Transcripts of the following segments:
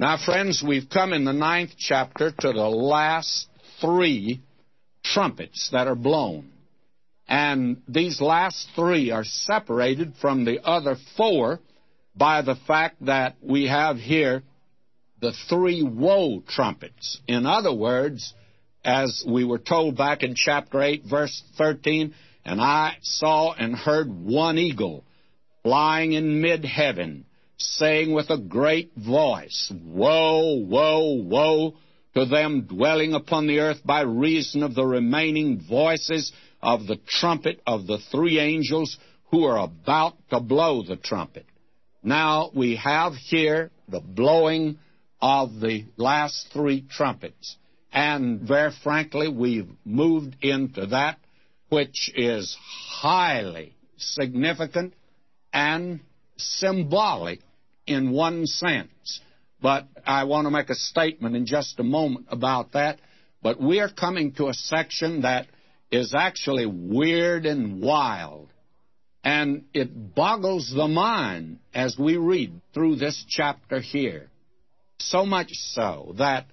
Now, friends, we've come in the ninth chapter to the last three trumpets that are blown. And these last three are separated from the other four by the fact that we have here the three woe trumpets. In other words, as we were told back in chapter 8, verse 13, and I saw and heard one eagle flying in mid heaven, saying with a great voice, Woe, woe, woe to them dwelling upon the earth by reason of the remaining voices of the trumpet of the three angels who are about to blow the trumpet. Now we have here the blowing of the last three trumpets. And very frankly, we've moved into that which is highly significant and symbolic in one sense. But I want to make a statement in just a moment about that. But we are coming to a section that is actually weird and wild. And it boggles the mind as we read through this chapter here. So much so that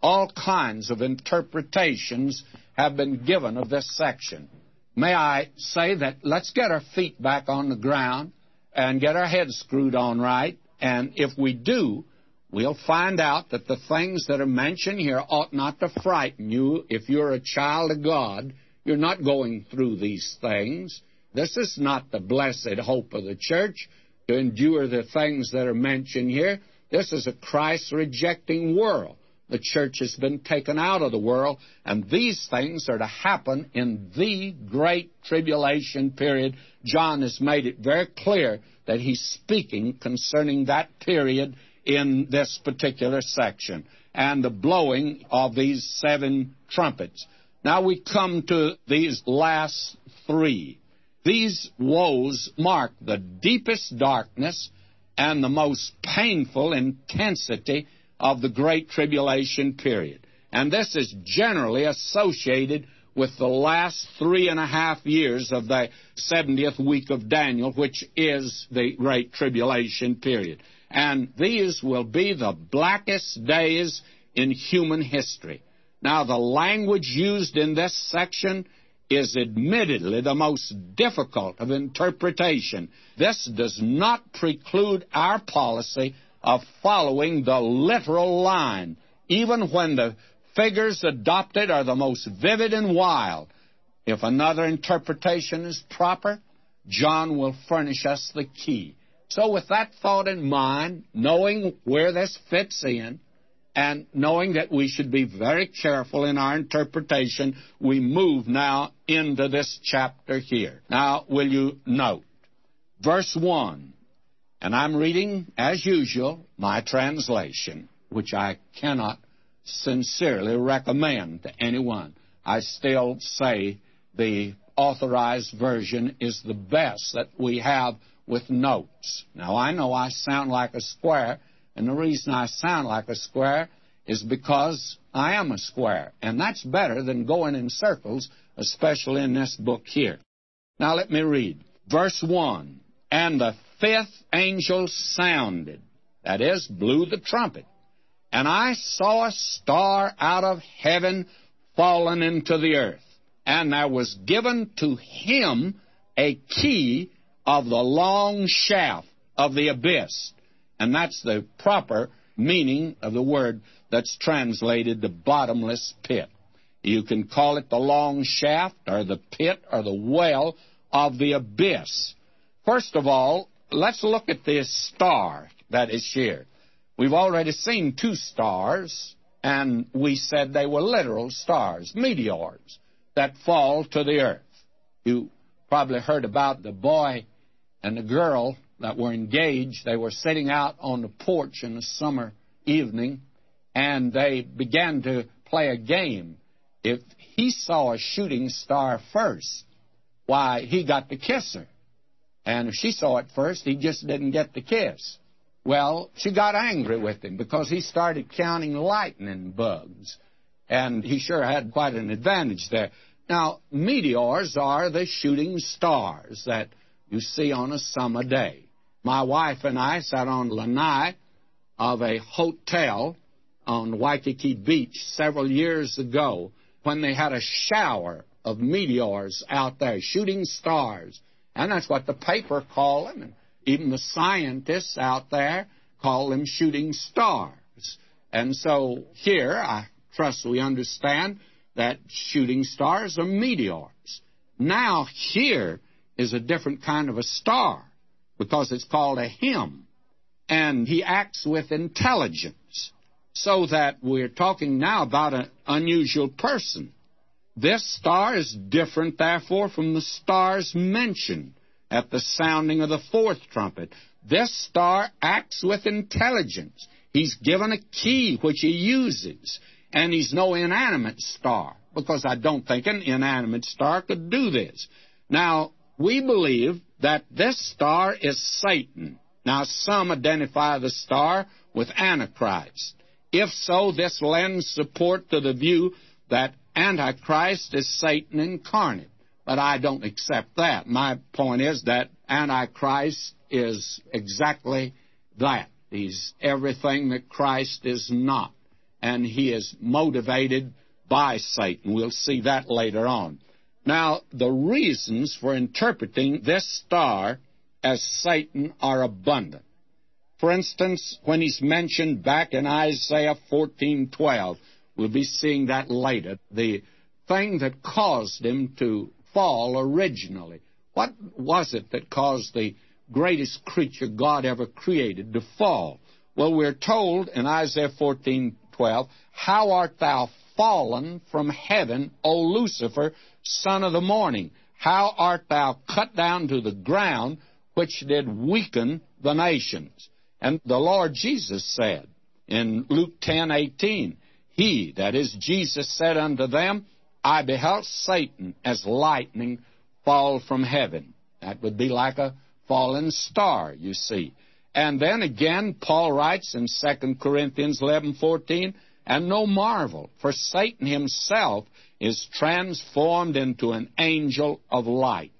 all kinds of interpretations have been given of this section. May I say that let's get our feet back on the ground and get our heads screwed on right. And if we do, we'll find out that the things that are mentioned here ought not to frighten you. If you're a child of God, you're not going through these things. This is not the blessed hope of the church to endure the things that are mentioned here. This is a Christ rejecting world. The church has been taken out of the world, and these things are to happen in the great tribulation period. John has made it very clear that he's speaking concerning that period in this particular section and the blowing of these seven trumpets. Now we come to these last three. These woes mark the deepest darkness and the most painful intensity of the Great Tribulation period. And this is generally associated with the last three and a half years of the 70th week of Daniel, which is the Great Tribulation period. And these will be the blackest days in human history. Now, the language used in this section is admittedly the most difficult of interpretation. This does not preclude our policy of following the literal line, even when the figures adopted are the most vivid and wild. If another interpretation is proper, John will furnish us the key. So, with that thought in mind, knowing where this fits in, and knowing that we should be very careful in our interpretation, we move now into this chapter here. Now, will you note? Verse 1, and I'm reading, as usual, my translation, which I cannot sincerely recommend to anyone. I still say the authorized version is the best that we have with notes. Now, I know I sound like a square, and the reason I sound like a square is because I am a square, and that's better than going in circles, especially in this book here. Now, let me read. Verse 1 And the fifth angel sounded, that is, blew the trumpet and I saw a star out of heaven fallen into the earth. And there was given to him a key of the long shaft of the abyss. And that's the proper meaning of the word that's translated the bottomless pit. You can call it the long shaft or the pit or the well of the abyss. First of all, let's look at this star that is here. We've already seen two stars, and we said they were literal stars, meteors, that fall to the earth. You probably heard about the boy and the girl that were engaged. They were sitting out on the porch in the summer evening, and they began to play a game. If he saw a shooting star first, why, he got to kiss her. And if she saw it first, he just didn't get the kiss. Well, she got angry with him because he started counting lightning bugs. And he sure had quite an advantage there. Now, meteors are the shooting stars that you see on a summer day. My wife and I sat on Lanai of a hotel on Waikiki Beach several years ago when they had a shower of meteors out there, shooting stars. And that's what the paper called them. Even the scientists out there call them shooting stars. And so here, I trust we understand that shooting stars are meteors. Now, here is a different kind of a star because it's called a HIM. And he acts with intelligence. So that we're talking now about an unusual person. This star is different, therefore, from the stars mentioned at the sounding of the fourth trumpet. This star acts with intelligence. He's given a key which he uses, and he's no inanimate star, because I don't think an inanimate star could do this. Now, we believe that this star is Satan. Now, some identify the star with Antichrist. If so, this lends support to the view that Antichrist is Satan incarnate. But I don't accept that. My point is that Antichrist is exactly that. He's everything that Christ is not. And he is motivated by Satan. We'll see that later on. Now, the reasons for interpreting this star as Satan are abundant. For instance, when he's mentioned back in Isaiah 14:12, we'll be seeing that later. The thing that caused him to fall originally. What was it that caused the greatest creature God ever created to fall? Well, we're told in Isaiah 14:12, "How art thou fallen from heaven, O Lucifer, son of the morning? How art thou cut down to the ground, which did weaken the nations?" And the Lord Jesus said in Luke 10:18, "He, that is Jesus, said unto them, I beheld Satan as lightning fall from heaven. That would be like a fallen star, you see. And then again, Paul writes in 2 Corinthians 11:14, and no marvel, for Satan himself is transformed into an angel of light.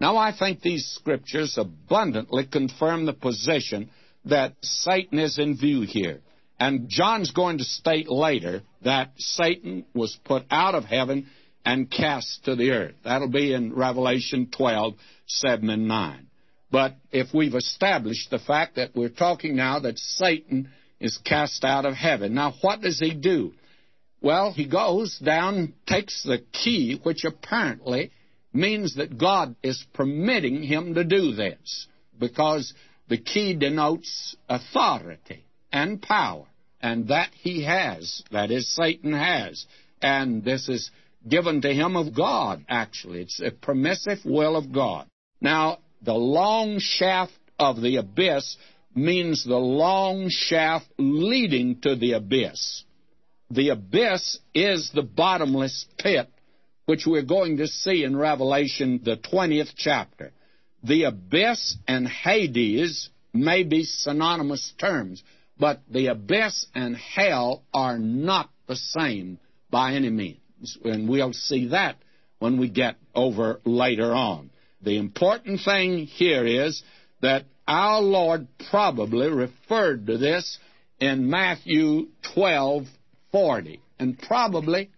Now, I think these scriptures abundantly confirm the position that Satan is in view here. And John's going to state later that Satan was put out of heaven and cast to the earth. That'll be in Revelation 12, 7 and 9. But if we've established the fact that we're talking now that Satan is cast out of heaven, now what does he do? Well, he goes down, takes the key, which apparently means that God is permitting him to do this, because the key denotes authority and power. And that he has, that is, Satan has. And this is given to him of God, actually. It's a permissive will of God. Now, the long shaft of the abyss means the long shaft leading to the abyss. The abyss is the bottomless pit, which we're going to see in Revelation, the 20th chapter. The abyss and Hades may be synonymous terms, but the abyss and hell are not the same by any means. And we'll see that when we get over later on. The important thing here is that our Lord probably referred to this in Matthew 12:40, and probably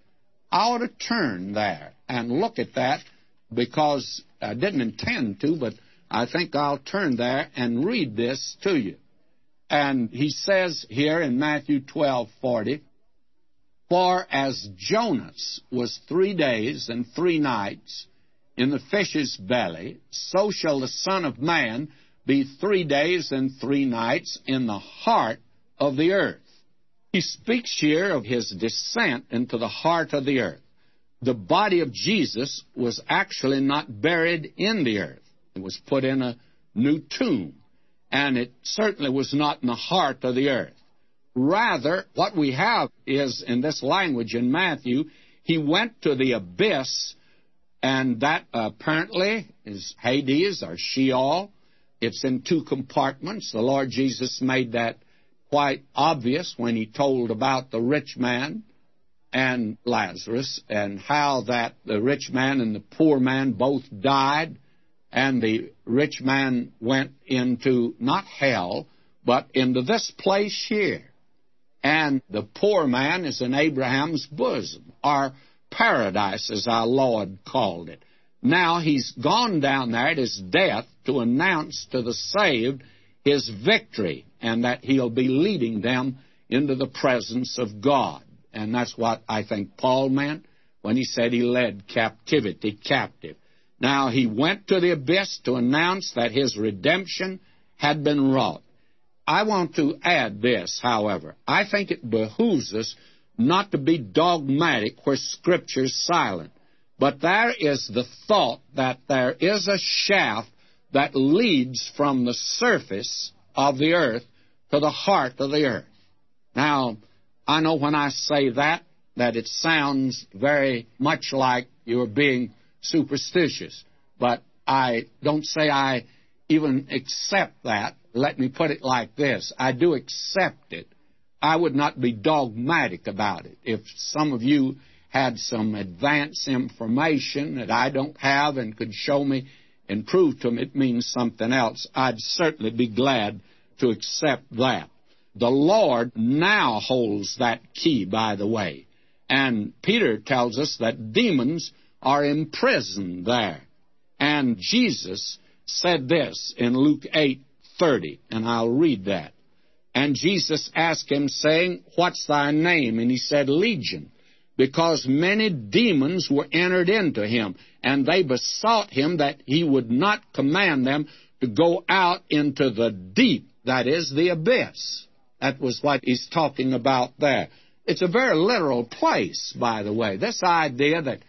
I ought to turn there and look at that because I didn't intend to, but I think I'll turn there and read this to you. And he says here in Matthew 12:40, "For as Jonas was 3 days and 3 nights in the fish's belly, so shall the Son of man be 3 days and 3 nights in the heart of the earth." He speaks here of his descent into the heart of the earth. The body of Jesus was actually not buried in the earth. It was put in a new tomb, and it certainly was not in the heart of the earth. Rather, what we have is in this language in Matthew, he went to the abyss, and that apparently is Hades or Sheol. It's in two compartments. The Lord Jesus made that quite obvious when he told about the rich man and Lazarus and how that the rich man and the poor man both died and the rich man went into not hell, but into this place here. And the poor man is in Abraham's bosom, or paradise, as our Lord called it. Now he's gone down there at his death to announce to the saved his victory and that he'll be leading them into the presence of God. And that's what I think Paul meant when he said he led captivity captive. Now he went to the abyss to announce that his redemption had been wrought. I want to add this, however. I think it behooves us not to be dogmatic where Scripture's silent. But there is the thought that there is a shaft that leads from the surface of the earth to the heart of the earth. Now, I know when I say that, that it sounds very much like you're being superstitious, but I don't say I even accept that. Let me put it like this I do accept it. I would not be dogmatic about it. If some of you had some advance information that I don't have and could show me and prove to me it means something else, I'd certainly be glad to accept that. The Lord now holds that key, by the way. And Peter tells us that demons are imprisoned there. And Jesus said this in Luke 8:30, and I'll read that. And Jesus asked him, saying, What's thy name? And he said, Legion, because many demons were entered into him, and they besought him that he would not command them to go out into the deep, that is, the abyss. That was what he's talking about there. It's a very literal place, by the way. This idea that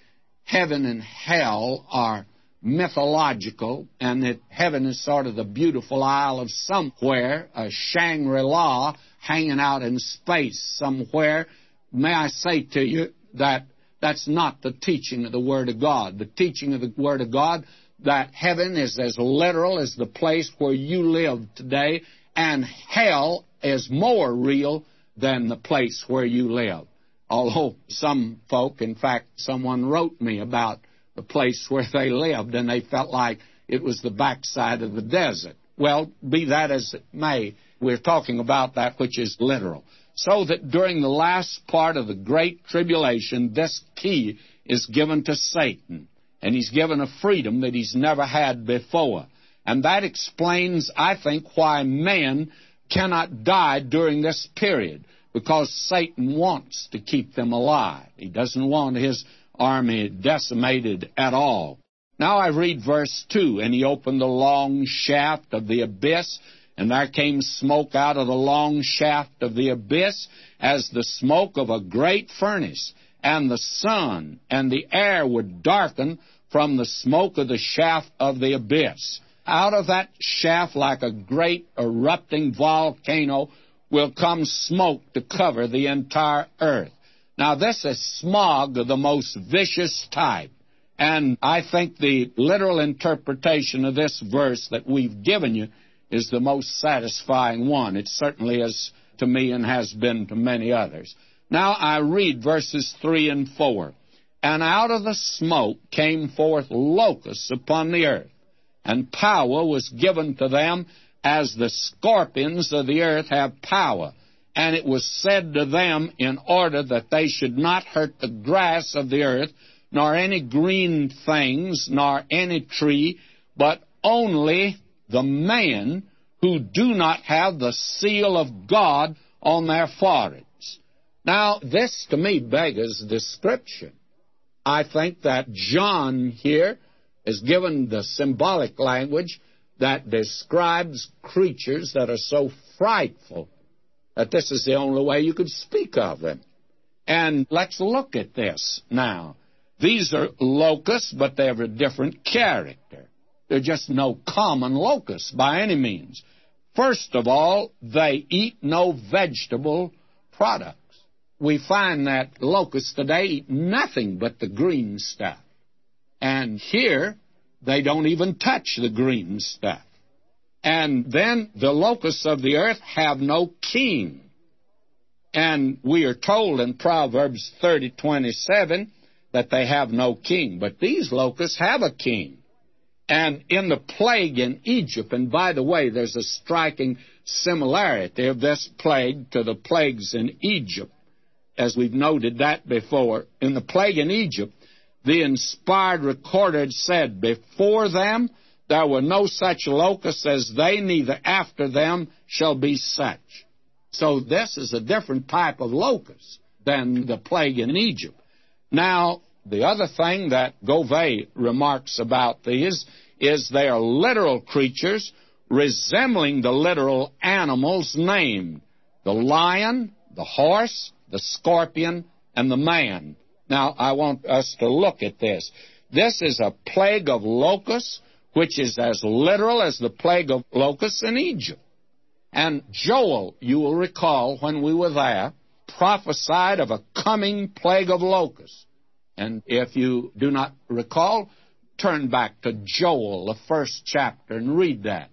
heaven and hell are mythological and that heaven is sort of the beautiful isle of somewhere, a Shangri La hanging out in space somewhere. May I say to you that that's not the teaching of the Word of God. The teaching of the Word of God that heaven is as literal as the place where you live today, and hell is more real than the place where you live. Although some folk, in fact, someone wrote me about the place where they lived, and they felt like it was the backside of the desert. Well, be that as it may, we're talking about that which is literal. So that during the last part of the Great Tribulation, this key is given to Satan, and he's given a freedom that he's never had before. And that explains, I think, why men cannot die during this period because Satan wants to keep them alive. He doesn't want his army decimated at all. Now I read verse 2 And he opened the long shaft of the abyss, and there came smoke out of the long shaft of the abyss as the smoke of a great furnace. And the sun and the air would darken from the smoke of the shaft of the abyss out of that shaft, like a great erupting volcano, will come smoke to cover the entire earth. Now, this is smog of the most vicious type. And I think the literal interpretation of this verse that we've given you is the most satisfying one. It certainly is to me and has been to many others. Now I read verses 3 and 4. And out of the smoke came forth locusts upon the earth and power was given to them as the scorpions of the earth have power. And it was said to them in order that they should not hurt the grass of the earth, nor any green things, nor any tree, but only the men who do not have the seal of God on their foreheads. Now, this to me beggars description. I think that John here is given the symbolic language that describes creatures that are so frightful that this is the only way you could speak of them. And let's look at this now. These are locusts, but they have a different character. They're just no common locusts by any means. First of all, they eat no vegetable products. We find that locusts today eat nothing but the green stuff. And here, they don't even touch the green stuff. And then the locusts of the earth have no king. And we are told in Proverbs 30:27 that they have no king. But these locusts have a king. And in the plague in Egypt, and by the way, there's a striking similarity of this plague to the plagues in Egypt, as we've noted that before. In the plague in Egypt, the inspired recorder said, Before them there were no such locusts as they, neither after them shall be such. So this is a different type of locust than the plague in Egypt. Now, the other thing that Govett remarks about these is they are literal creatures resembling the literal animals named the lion, the horse, the scorpion, and the man. Now, I want us to look at this. This is a plague of locusts, which is as literal as the plague of locusts in Egypt. And Joel, you will recall when we were there, prophesied of a coming plague of locusts. And if you do not recall, turn back to Joel, the first chapter, and read that.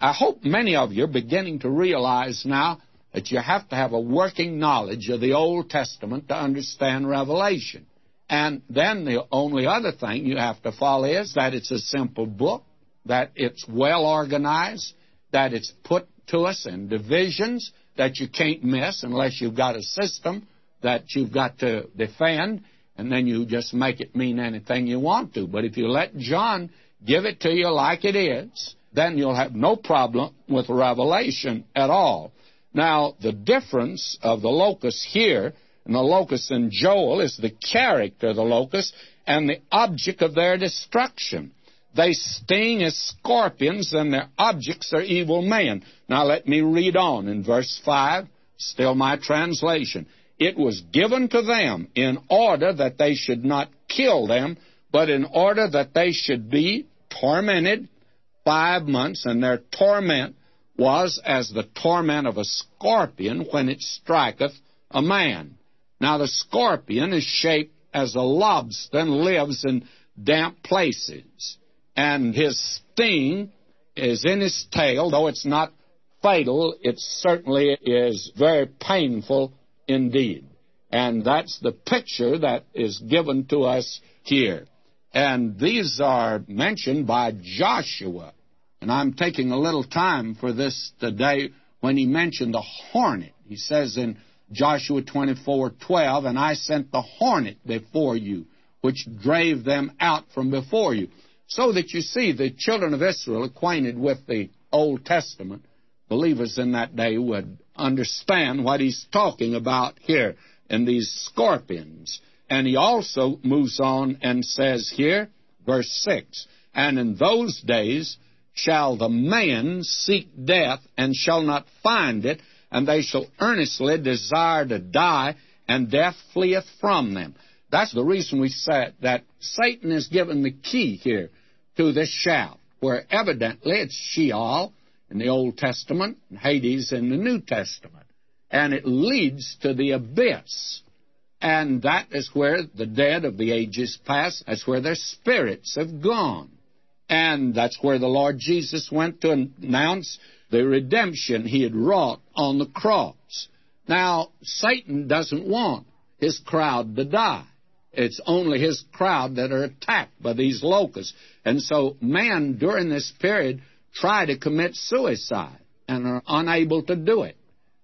I hope many of you are beginning to realize now that you have to have a working knowledge of the Old Testament to understand Revelation. And then the only other thing you have to follow is that it's a simple book, that it's well organized, that it's put to us in divisions that you can't miss unless you've got a system that you've got to defend, and then you just make it mean anything you want to. But if you let John give it to you like it is, then you'll have no problem with Revelation at all. Now, the difference of the locust here and the locust in Joel is the character of the locust and the object of their destruction. They sting as scorpions, and their objects are evil men. Now let me read on in verse 5, still my translation. It was given to them in order that they should not kill them, but in order that they should be tormented five months, and their torment was as the torment of a scorpion when it striketh a man. Now the scorpion is shaped as a lobster and lives in damp places and his sting is in his tail, though it's not fatal, it certainly is very painful indeed. And that's the picture that is given to us here. And these are mentioned by Joshua. And I'm taking a little time for this today when he mentioned the hornet. He says in Joshua 24:12, "And I sent the hornet before you, which drave them out from before you." So that you see the children of Israel acquainted with the Old Testament, believers in that day would understand what he's talking about here in these scorpions. And he also moves on and says here, verse 6 And in those days shall the man seek death and shall not find it, and they shall earnestly desire to die, and death fleeth from them. That's the reason we said that Satan is given the key here to this shaft, where evidently it's Sheol in the Old Testament and Hades in the New Testament. And it leads to the abyss. And that is where the dead of the ages past, that's where their spirits have gone. And that's where the Lord Jesus went to announce the redemption he had wrought on the cross. Now, Satan doesn't want his crowd to die. It's only his crowd that are attacked by these locusts. And so men during this period try to commit suicide and are unable to do it.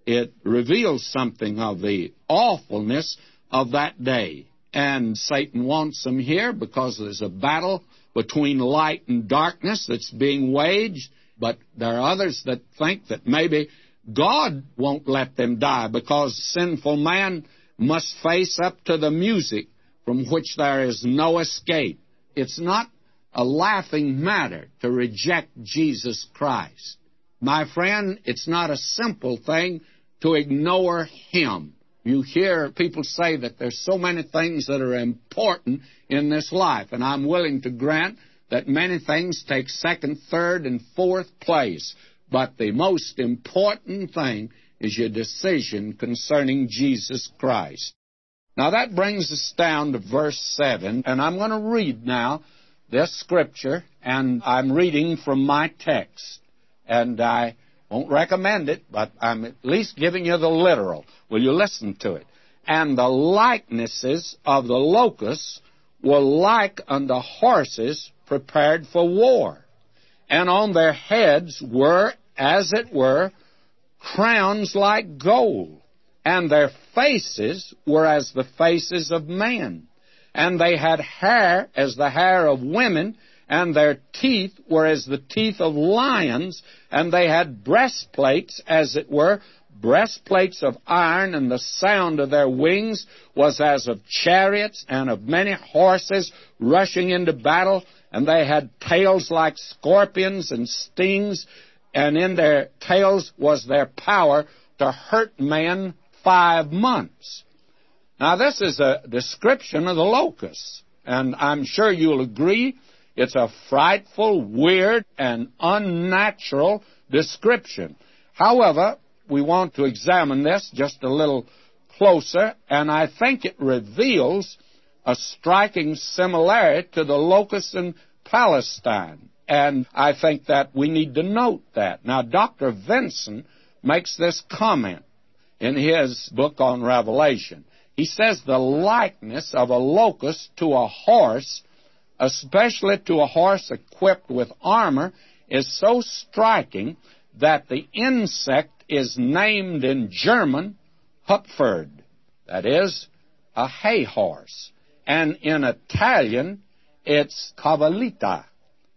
It reveals something of the awfulness of that day. And Satan wants them here because there's a battle between light and darkness that's being waged. But there are others that think that maybe God won't let them die because sinful man must face up to the music from which there is no escape. It's not a laughing matter to reject Jesus Christ. My friend, it's not a simple thing to ignore Him. You hear people say that there's so many things that are important in this life, and I'm willing to grant that many things take second, third, and fourth place. But the most important thing is your decision concerning Jesus Christ. Now that brings us down to verse 7, and I'm going to read now this scripture, and I'm reading from my text. And I won't recommend it, but I'm at least giving you the literal. Will you listen to it? And the likenesses of the locusts were like unto horses prepared for war. And on their heads were, as it were, crowns like gold, and their faces were as the faces of men. And they had hair as the hair of women, and their teeth were as the teeth of lions, and they had breastplates, as it were, breastplates of iron, and the sound of their wings was as of chariots and of many horses rushing into battle, and they had tails like scorpions and stings, and in their tails was their power to hurt men five months. Now, this is a description of the locusts, and I'm sure you'll agree it's a frightful, weird, and unnatural description. However, we want to examine this just a little closer, and I think it reveals a striking similarity to the locusts in Palestine. And I think that we need to note that. Now, Dr. Vincent makes this comment in his book on Revelation. He says the likeness of a locust to a horse, especially to a horse equipped with armor, is so striking that the insect is named in German Heupferd, that is, a hay horse. And in Italian, it's Cavalletta,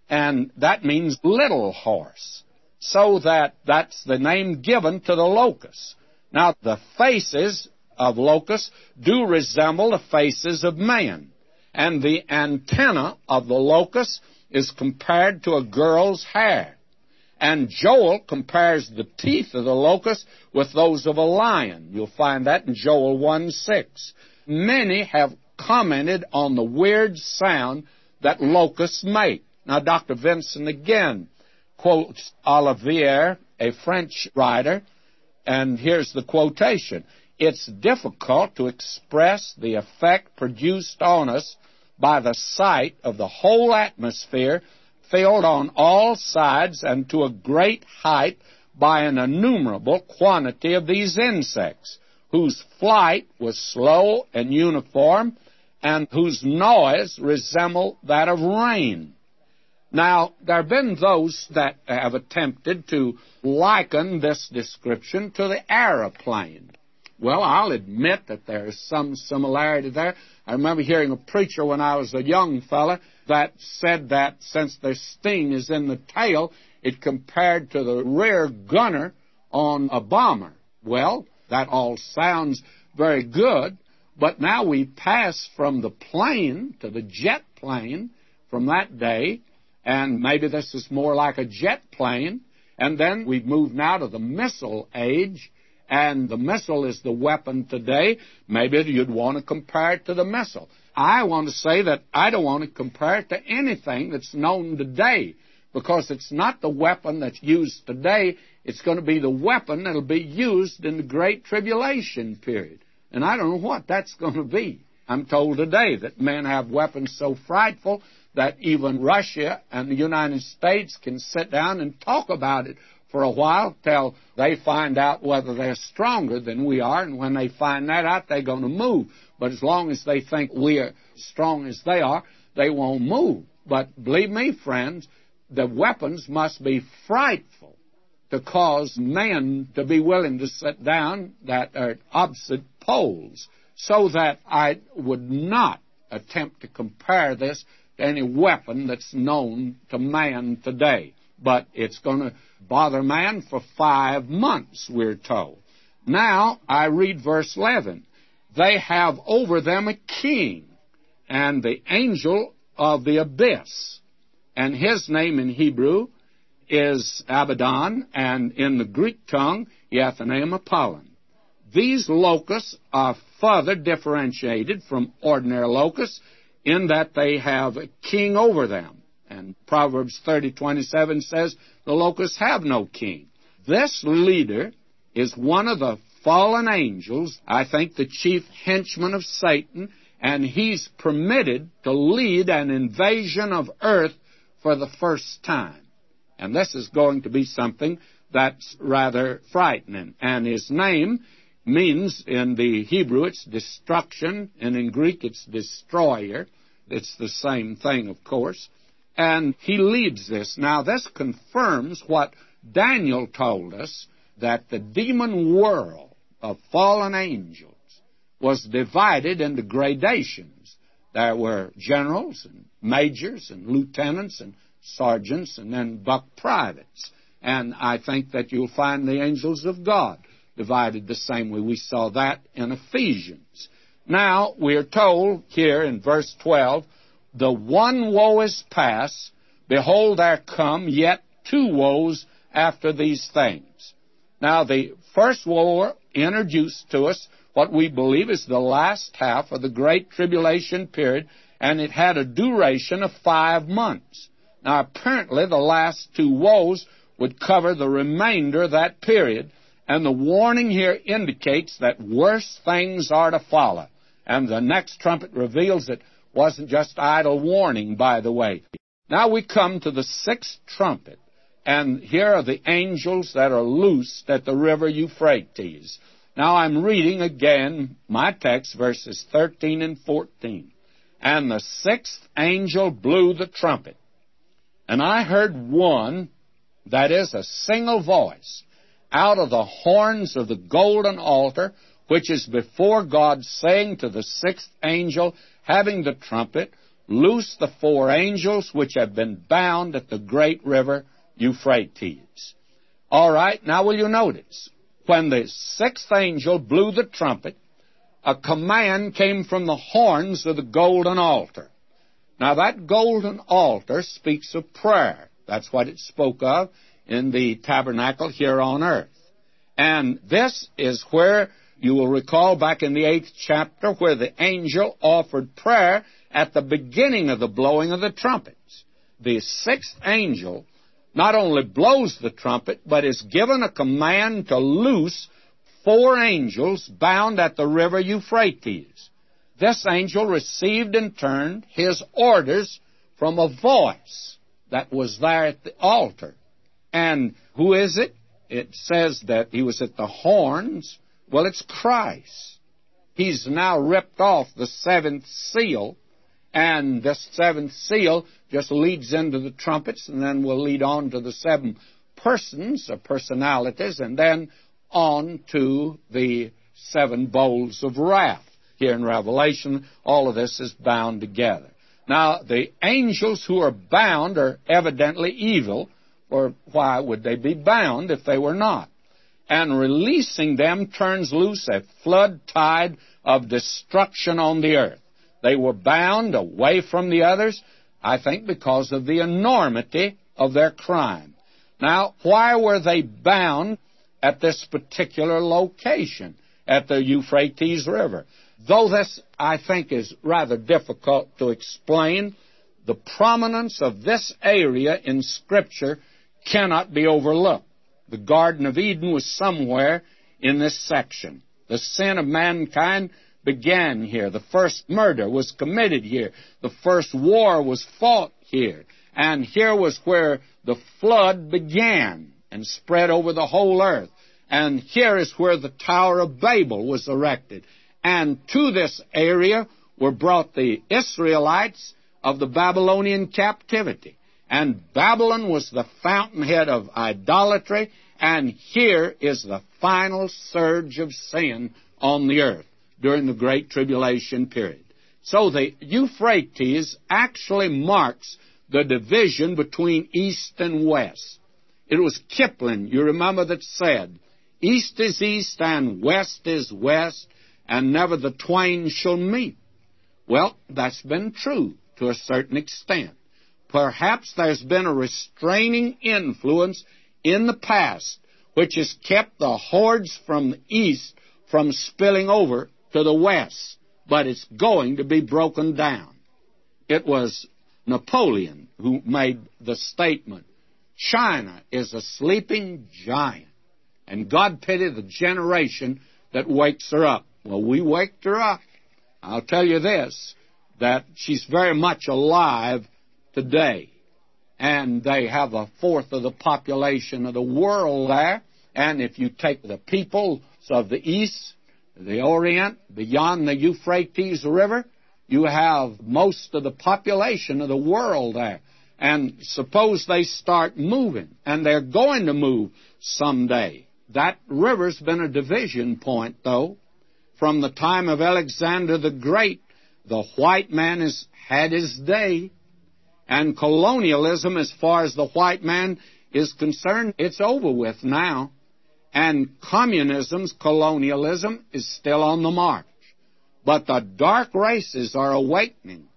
and that means little horse. So that that's the name given to the locust. Now, the faces of locusts do resemble the faces of man, and the antenna of the locust is compared to a girl's hair. And Joel compares the teeth of the locust with those of a lion. You'll find that in Joel 1 6. Many have commented on the weird sound that locusts make. Now, Dr. Vincent again quotes Olivier, a French writer, and here's the quotation. It's difficult to express the effect produced on us by the sight of the whole atmosphere filled on all sides and to a great height by an innumerable quantity of these insects, whose flight was slow and uniform, and whose noise resembled that of rain. Now, there have been those that have attempted to liken this description to the aeroplane. Well, I'll admit that there is some similarity there. I remember hearing a preacher when I was a young fella that said that since the sting is in the tail, it compared to the rear gunner on a bomber. Well, that all sounds very good, but now we pass from the plane to the jet plane from that day, and maybe this is more like a jet plane, and then we've moved now to the missile age, and the missile is the weapon today, maybe you'd want to compare it to the missile. I want to say that I don't want to compare it to anything that's known today because it's not the weapon that's used today. It's going to be the weapon that'll be used in the Great Tribulation period. And I don't know what that's going to be. I'm told today that men have weapons so frightful that even Russia and the United States can sit down and talk about it for a while till they find out whether they're stronger than we are, and when they find that out, they're going to move. But as long as they think we're strong as they are, they won't move. But believe me, friends, the weapons must be frightful to cause men to be willing to sit down that are opposite poles, so that I would not attempt to compare this to any weapon that's known to man today. But it's going to bother man for five months, we're told. Now, I read verse 11. They have over them a king, and the angel of the abyss. And his name in Hebrew is Abaddon, and in the Greek tongue, Yathanaim Apollyon. These locusts are further differentiated from ordinary locusts in that they have a king over them. And Proverbs 30:27 says, "The locusts have no king." This leader is one of the fallen angels, I think the chief henchman of Satan, and he's permitted to lead an invasion of earth for the first time. And this is going to be something that's rather frightening. And his name means in the Hebrew it's destruction, and in Greek it's destroyer. It's the same thing, of course. And he leads this. Now, this confirms what Daniel told us that the demon world of fallen angels was divided into gradations. There were generals and majors and lieutenants and sergeants and then buck privates. And I think that you'll find the angels of God divided the same way. We saw that in Ephesians. Now, we are told here in verse 12, the one woe is past, behold, there come yet two woes after these things. Now, the first woe introduced to us what we believe is the last half of the Great Tribulation period, and it had a duration of five months. Now, apparently, the last two woes would cover the remainder of that period, and the warning here indicates that worse things are to follow. And the next trumpet reveals it wasn't just idle warning, by the way. Now we come to the sixth trumpet, and here are the angels that are loosed at the river Euphrates. Now I'm reading again my text, verses 13 and 14. And the sixth angel blew the trumpet, and I heard one, that is, a single voice, out of the horns of the golden altar, which is before God, saying to the sixth angel, having the trumpet, Loose the four angels which have been bound at the great river Euphrates. All right, now will you notice? When the sixth angel blew the trumpet, a command came from the horns of the golden altar. Now that golden altar speaks of prayer. That's what it spoke of in the tabernacle here on earth. And this is where you will recall back in the eighth chapter where the angel offered prayer at the beginning of the blowing of the trumpets. The sixth angel not only blows the trumpet, but is given a command to loose four angels bound at the river Euphrates. This angel received in turn his orders from a voice that was there at the altar. And who is it? It says that he was at the horns well, it's Christ. He's now ripped off the seventh seal, and this seventh seal just leads into the trumpets, and then will lead on to the seven persons or personalities, and then on to the seven bowls of wrath. Here in Revelation, all of this is bound together. Now, the angels who are bound are evidently evil, or why would they be bound if they were not? And releasing them turns loose a flood tide of destruction on the earth. They were bound away from the others, I think, because of the enormity of their crime. Now, why were they bound at this particular location, at the Euphrates River? Though this, I think, is rather difficult to explain, the prominence of this area in Scripture cannot be overlooked. The Garden of Eden was somewhere in this section. The sin of mankind began here. The first murder was committed here. The first war was fought here. And here was where the flood began and spread over the whole earth. And here is where the Tower of Babel was erected. And to this area were brought the Israelites of the Babylonian captivity. And Babylon was the fountainhead of idolatry, and here is the final surge of sin on the earth during the Great Tribulation period. So the Euphrates actually marks the division between East and West. It was Kipling, you remember, that said, East is East and West is West, and never the twain shall meet. Well, that's been true to a certain extent. Perhaps there's been a restraining influence in the past which has kept the hordes from the east from spilling over to the west, but it's going to be broken down. It was Napoleon who made the statement China is a sleeping giant, and God pity the generation that wakes her up. Well, we waked her up. I'll tell you this that she's very much alive today. And they have a fourth of the population of the world there. And if you take the peoples of the East, the Orient, beyond the Euphrates River, you have most of the population of the world there. And suppose they start moving, and they're going to move someday. That river's been a division point, though. From the time of Alexander the Great, the white man has had his day. And colonialism, as far as the white man is concerned, it's over with now. And communism's colonialism is still on the march. But the dark races are awakening.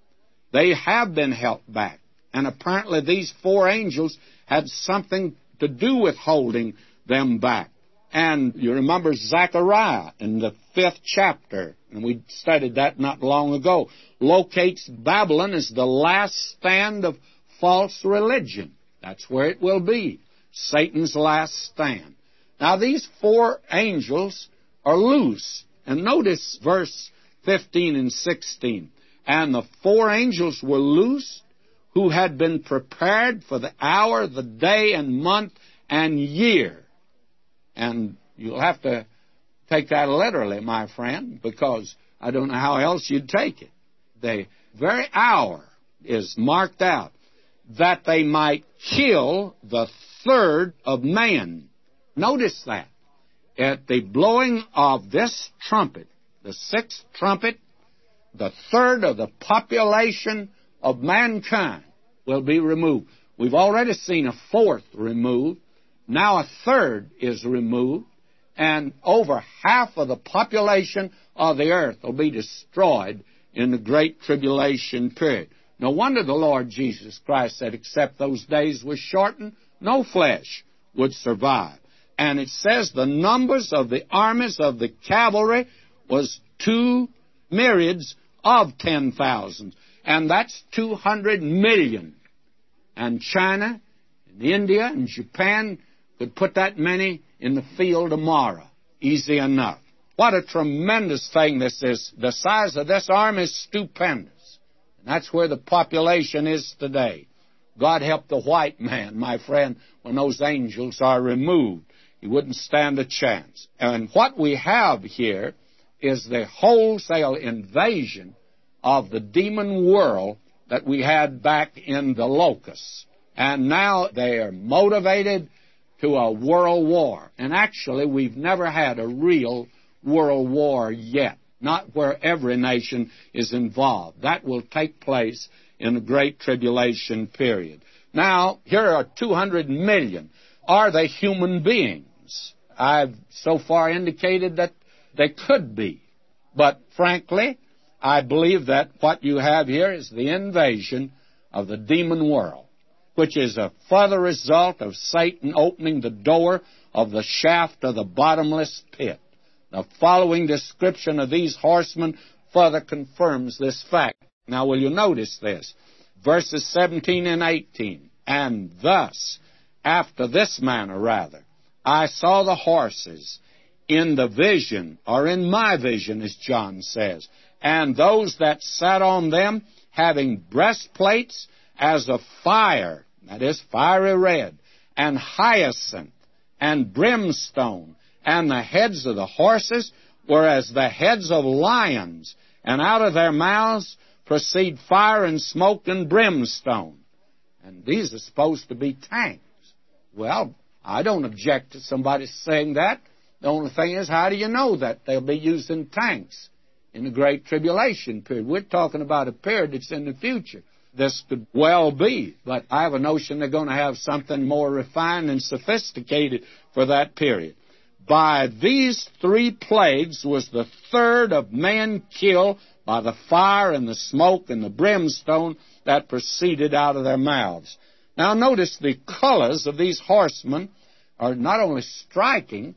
They have been held back. And apparently these four angels had something to do with holding them back. And you remember Zechariah in the fifth chapter, and we studied that not long ago, locates Babylon as the last stand of false religion. That's where it will be. Satan's last stand. Now these four angels are loose. And notice verse 15 and 16. And the four angels were loosed who had been prepared for the hour, the day, and month, and year. And you'll have to take that literally, my friend, because I don't know how else you'd take it. The very hour is marked out that they might kill the third of man. Notice that. At the blowing of this trumpet, the sixth trumpet, the third of the population of mankind will be removed. We've already seen a fourth removed. Now a third is removed. And over half of the population of the earth will be destroyed in the Great Tribulation period. No wonder the Lord Jesus Christ said, except those days were shortened, no flesh would survive. And it says the numbers of the armies of the cavalry was two myriads of 10,000. And that's 200 million. And China and India and Japan could put that many in the field tomorrow. Easy enough. What a tremendous thing this is. The size of this army is stupendous. And that's where the population is today. God help the white man, my friend, when those angels are removed. He wouldn't stand a chance. And what we have here is the wholesale invasion of the demon world that we had back in the locusts. And now they are motivated to a world war. And actually, we've never had a real world war yet. Not where every nation is involved. That will take place in the Great Tribulation period. Now, here are 200 million. Are they human beings? I've so far indicated that they could be. But frankly, I believe that what you have here is the invasion of the demon world, which is a further result of Satan opening the door of the shaft of the bottomless pit. The following description of these horsemen further confirms this fact. Now, will you notice this? Verses 17 and 18. And thus, after this manner rather, I saw the horses in the vision, or in my vision, as John says, and those that sat on them having breastplates as of fire, that is, fiery red, and hyacinth, and brimstone, and the heads of the horses were as the heads of lions, and out of their mouths proceed fire and smoke and brimstone. And these are supposed to be tanks. Well, I don't object to somebody saying that. The only thing is, how do you know that they'll be using tanks in the Great Tribulation period? We're talking about a period that's in the future. This could well be, but I have a notion they're going to have something more refined and sophisticated for that period. By these three plagues was the third of men killed by the fire and the smoke and the brimstone that proceeded out of their mouths. Now notice the colors of these horsemen are not only striking,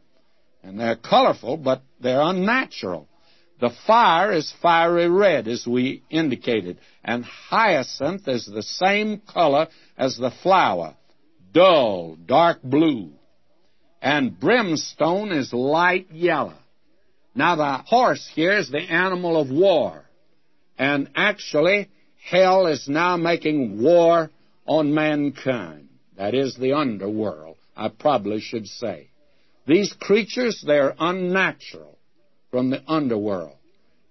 and they're colorful, but they're unnatural. The fire is fiery red, as we indicated, and hyacinth is the same color as the flower, dull, dark blue. And brimstone is light yellow. Now, the horse here is the animal of war. And actually, hell is now making war on mankind. That is the underworld, I probably should say. These creatures, they're unnatural from the underworld.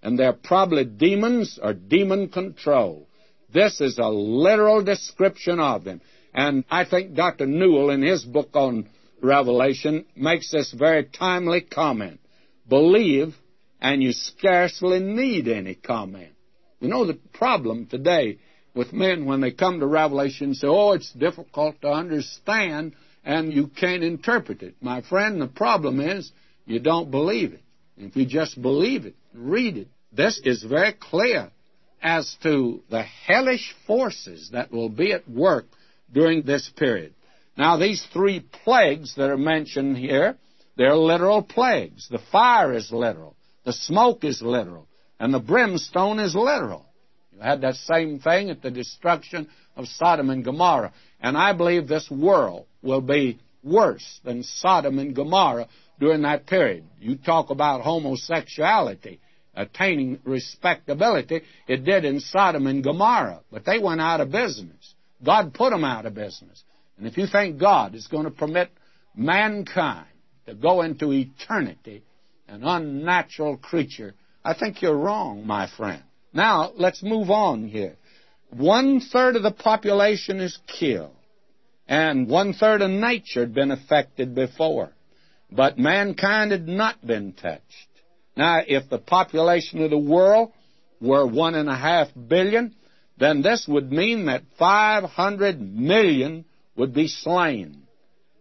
And they're probably demons or demon control. This is a literal description of them. And I think Dr. Newell, in his book on Revelation, makes this very timely comment. Believe, and you scarcely need any comment. You know, the problem today with men when they come to Revelation and say, oh, it's difficult to understand and you can't interpret it. My friend, the problem is you don't believe it. If you just believe it, read it. This is very clear as to the hellish forces that will be at work during this period. Now, these three plagues that are mentioned here, they're literal plagues. The fire is literal, the smoke is literal, and the brimstone is literal. You had that same thing at the destruction of Sodom and Gomorrah. And I believe this world will be worse than Sodom and Gomorrah during that period. You talk about homosexuality attaining respectability. It did in Sodom and Gomorrah, but they went out of business. God put them out of business. And if you think God is going to permit mankind to go into eternity, an unnatural creature, I think you're wrong, my friend. Now, let's move on here. One third of the population is killed, and one third of nature had been affected before. But mankind had not been touched. Now, if the population of the world were one and a half billion, then this would mean that 500 million would be slain.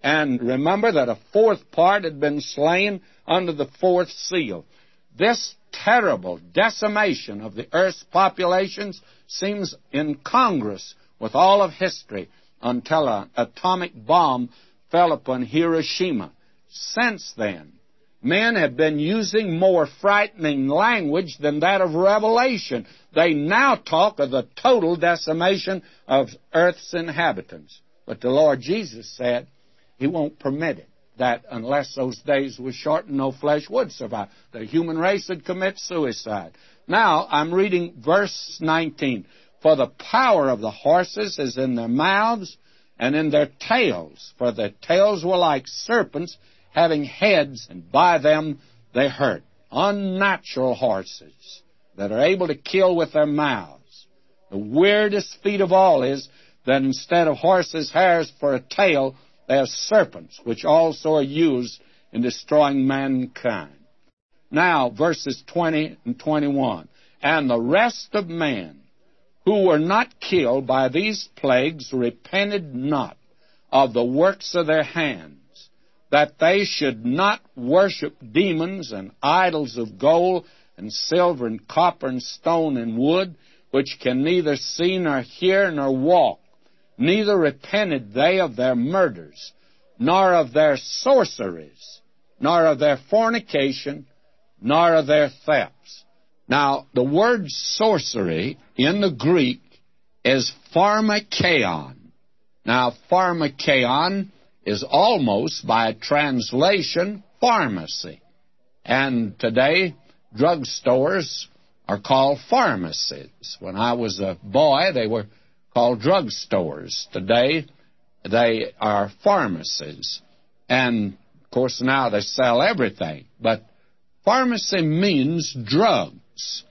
And remember that a fourth part had been slain under the fourth seal. This terrible decimation of the earth's populations seems incongruous with all of history until an atomic bomb fell upon Hiroshima. Since then, men have been using more frightening language than that of Revelation. They now talk of the total decimation of earth's inhabitants. But the Lord Jesus said He won't permit it. That unless those days were shortened, no flesh would survive. The human race would commit suicide. Now, I'm reading verse 19. For the power of the horses is in their mouths and in their tails, for their tails were like serpents, having heads, and by them they hurt. Unnatural horses that are able to kill with their mouths. The weirdest feat of all is that instead of horses' hairs for a tail, they have serpents, which also are used in destroying mankind. Now, verses 20 and 21. And the rest of men who were not killed by these plagues repented not of the works of their hands that they should not worship demons and idols of gold and silver and copper and stone and wood, which can neither see nor hear nor walk. Neither repented they of their murders, nor of their sorceries, nor of their fornication, nor of their thefts. Now, the word sorcery in the Greek is pharmakeon. Now, pharmakeon is almost, by translation, pharmacy. And today, drugstores are called pharmacies. When I was a boy, they were called drugstores. Today, they are pharmacies. And, of course, now they sell everything. But pharmacy means drugs.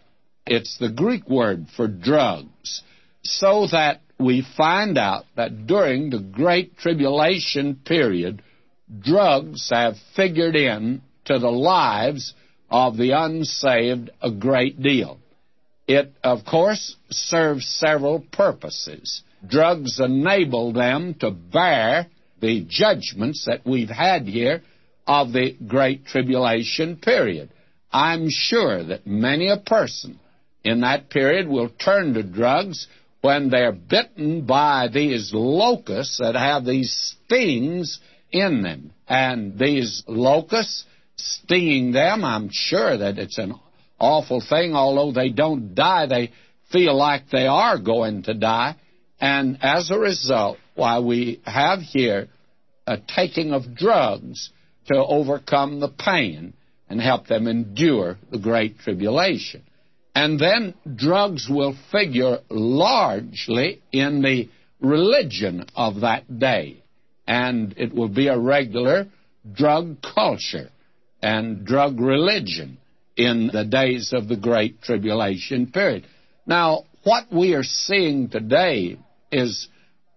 It's the Greek word for drugs. So that we find out that during the Great Tribulation period, drugs have figured in to the lives of the unsaved a great deal. It, of course, serves several purposes. Drugs enable them to bear the judgments that we've had here of the Great Tribulation period. I'm sure that many a person in that period will turn to drugs when they're bitten by these locusts that have these stings in them. And these locusts stinging them, I'm sure that it's an awful thing, although they don't die, they feel like they are going to die. And as a result, why we have here a taking of drugs to overcome the pain and help them endure the great tribulation. And then drugs will figure largely in the religion of that day. And it will be a regular drug culture and drug religion in the days of the Great Tribulation period. Now, what we are seeing today is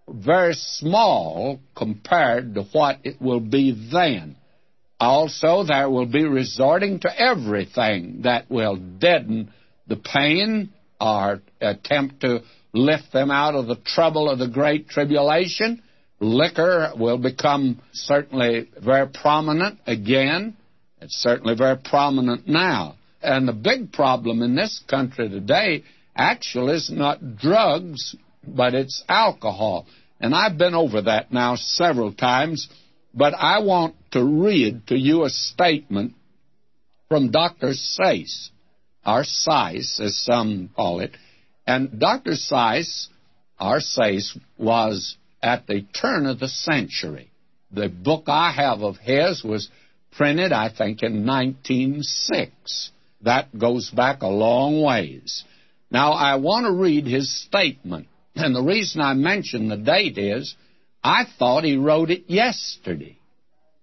very small compared to what it will be then. Also, there will be resorting to everything that will deaden the pain or attempt to lift them out of the trouble of the great tribulation. Liquor will become certainly very prominent again. It's certainly very prominent now. And the big problem in this country today actually is not drugs, but it's alcohol. And I've been over that now several times, but I want to read to you a statement from Dr. Seiss, or Seiss, as some call it. And Dr. Seiss, or Seiss, was at the turn of the century. The book I have of his was printed, I think, in 1906. That goes back a long ways. Now, I want to read his statement. And the reason I mention the date is I thought he wrote it yesterday.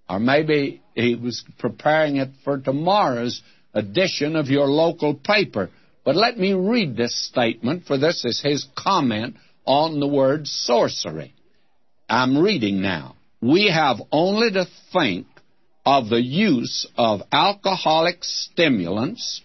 Or maybe he was preparing it for tomorrow's edition of your local paper. But let me read this statement, for this is his comment on the word sorcery. I'm reading now. We have only to think of the use of alcoholic stimulants,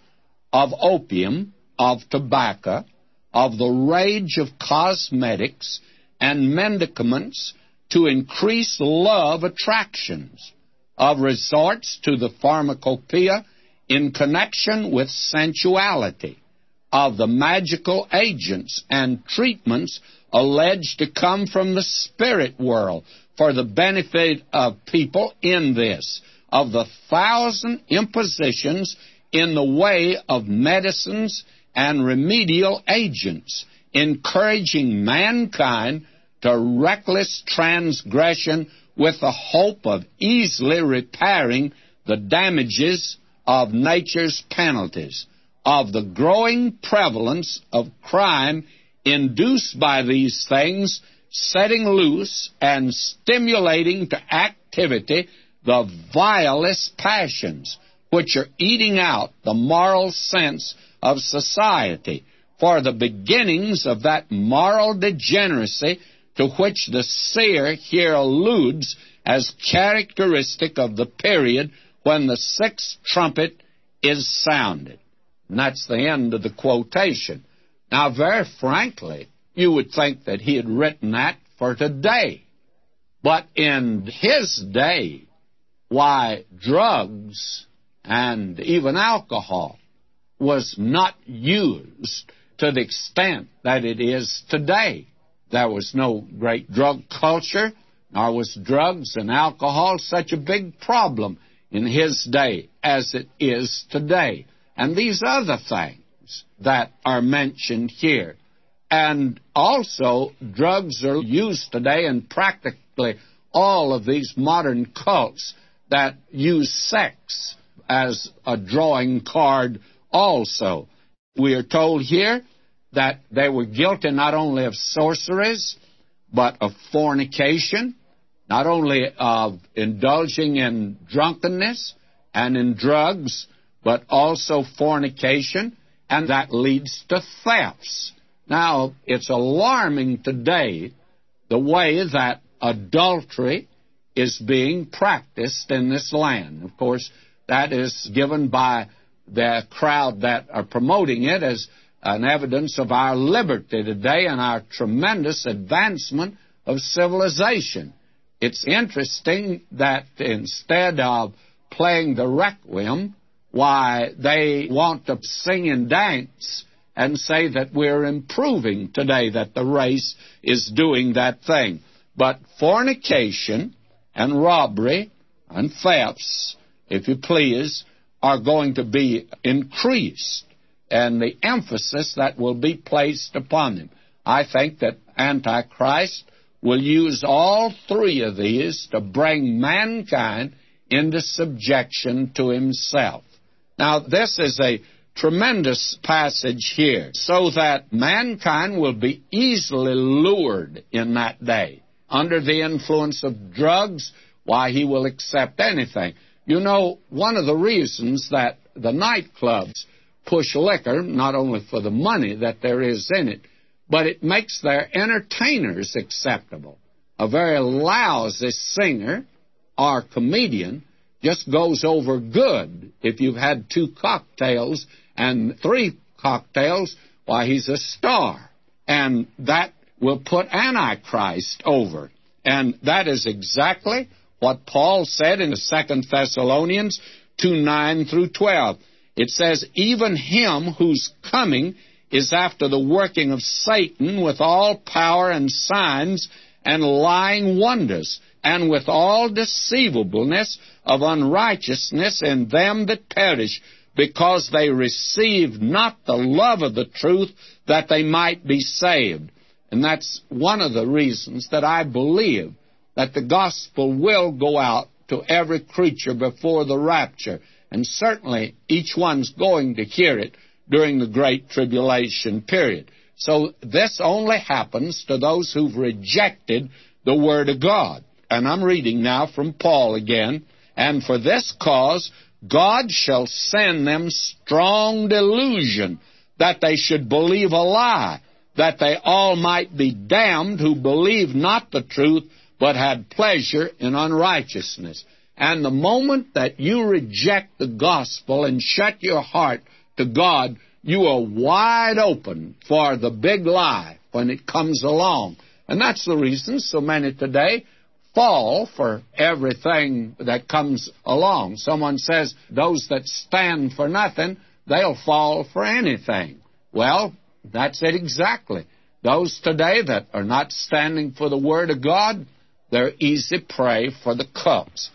of opium, of tobacco, of the rage of cosmetics and medicaments to increase love attractions, of resorts to the pharmacopoeia in connection with sensuality, of the magical agents and treatments alleged to come from the spirit world for the benefit of people in this, of the thousand impositions in the way of medicines and remedial agents, encouraging mankind to reckless transgression with the hope of easily repairing the damages of nature's penalties, of the growing prevalence of crime induced by these things, setting loose and stimulating to activity the vilest passions, which are eating out the moral sense of society, for the beginnings of that moral degeneracy to which the seer here alludes as characteristic of the period when the sixth trumpet is sounded. And that's the end of the quotation. Now, very frankly, you would think that he had written that for today. But in his day, why, drugs and even alcohol was not used to the extent that it is today. There was no great drug culture, nor was drugs and alcohol such a big problem in his day as it is today. And these other things that are mentioned here. And also, drugs are used today in practically all of these modern cults that use sex as a drawing card also. We are told here that they were guilty not only of sorceries, but of fornication, not only of indulging in drunkenness and in drugs, but also fornication, and that leads to thefts. Now, it's alarming today the way that adultery is being practiced in this land. Of course, that is given by the crowd that are promoting it as an evidence of our liberty today and our tremendous advancement of civilization. It's interesting that instead of playing the requiem, why they want to sing and dance and say that we're improving today, that the race is doing that thing. But fornication and robbery and thefts, if you please, are going to be increased, and the emphasis that will be placed upon them. I think that Antichrist will use all three of these to bring mankind into subjection to himself. Now, this is a tremendous passage here, so that mankind will be easily lured in that day. Under the influence of drugs, why, he will accept anything. You know, one of the reasons that the nightclubs push liquor, not only for the money that there is in it, but it makes their entertainers acceptable. A very lousy singer or comedian just goes over good. If you've had two cocktails and three cocktails, why, he's a star. And that will put Antichrist over. And that is exactly what Paul said in the Second Thessalonians 2 9 through 12. It says, Even him whose coming is after the working of Satan with all power and signs and lying wonders, and with all deceivableness of unrighteousness in them that perish, because they received not the love of the truth that they might be saved. And that's one of the reasons that I believe that the gospel will go out to every creature before the rapture. And certainly each one's going to hear it during the Great Tribulation period. So this only happens to those who've rejected the Word of God. And I'm reading now from Paul again. And for this cause, God shall send them strong delusion that they should believe a lie, that they all might be damned who believe not the truth, but had pleasure in unrighteousness. And the moment that you reject the gospel and shut your heart to God, you are wide open for the big lie when it comes along. And that's the reason so many today fall for everything that comes along. Someone says those that stand for nothing, they'll fall for anything. Well, that's it exactly. Those today that are not standing for the Word of God, they're easy prey for the cults.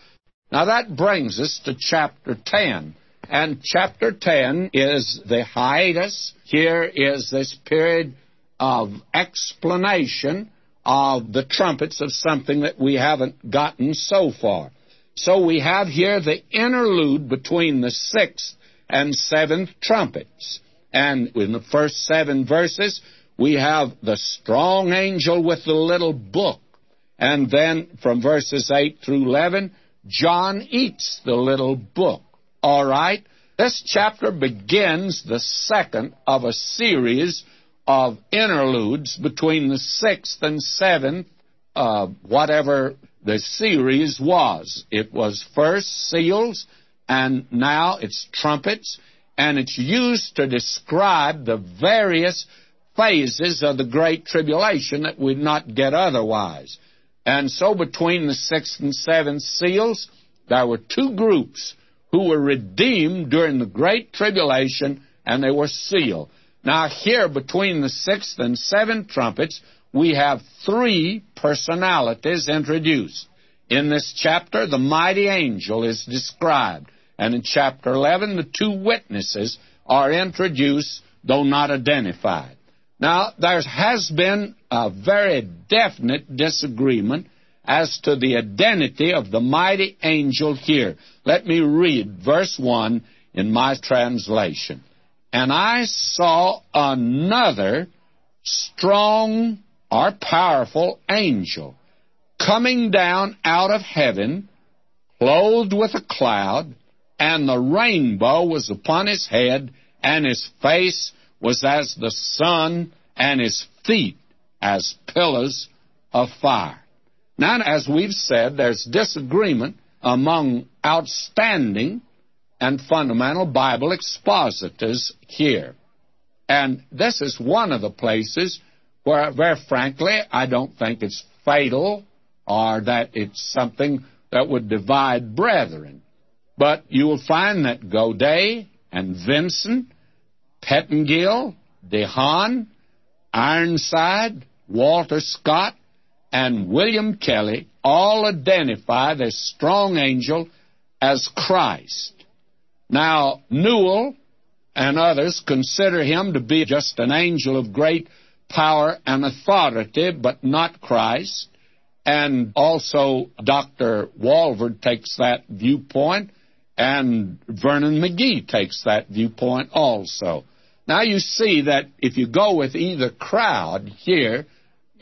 Now that brings us to chapter 10. And chapter 10 is the hiatus. Here is this period of explanation of the trumpets of something that we haven't gotten so far. So we have here the interlude between the sixth and seventh trumpets. And in the first seven verses, we have the strong angel with the little book. And then from verses 8 through 11, John eats the little book. All right? This chapter begins the second of a series of interludes between the sixth and seventh, uh, whatever the series was. It was first seals, and now it's trumpets, and it's used to describe the various phases of the Great Tribulation that we'd not get otherwise. And so between the sixth and seventh seals, there were two groups who were redeemed during the Great Tribulation, and they were sealed. Now, here between the sixth and seventh trumpets, we have three personalities introduced. In this chapter, the mighty angel is described. And in chapter 11, the two witnesses are introduced, though not identified. Now, there has been a very definite disagreement as to the identity of the mighty angel here. Let me read verse 1 in my translation. And I saw another strong or powerful angel coming down out of heaven, clothed with a cloud, and the rainbow was upon his head, and his face was as the sun, and his feet as pillars of fire. Now, as we've said, there's disagreement among outstanding and fundamental Bible expositors here. And this is one of the places where, very frankly, I don't think it's fatal or that it's something that would divide brethren. But you will find that Govett and Vincent, Pettingill, DeHaan, Ironside, Walter Scott, and William Kelly all identify this strong angel as Christ. Now, Newell and others consider him to be just an angel of great power and authority, but not Christ. And also, Dr. Walvoord takes that viewpoint, and Vernon McGee takes that viewpoint also. Now, you see that if you go with either crowd here,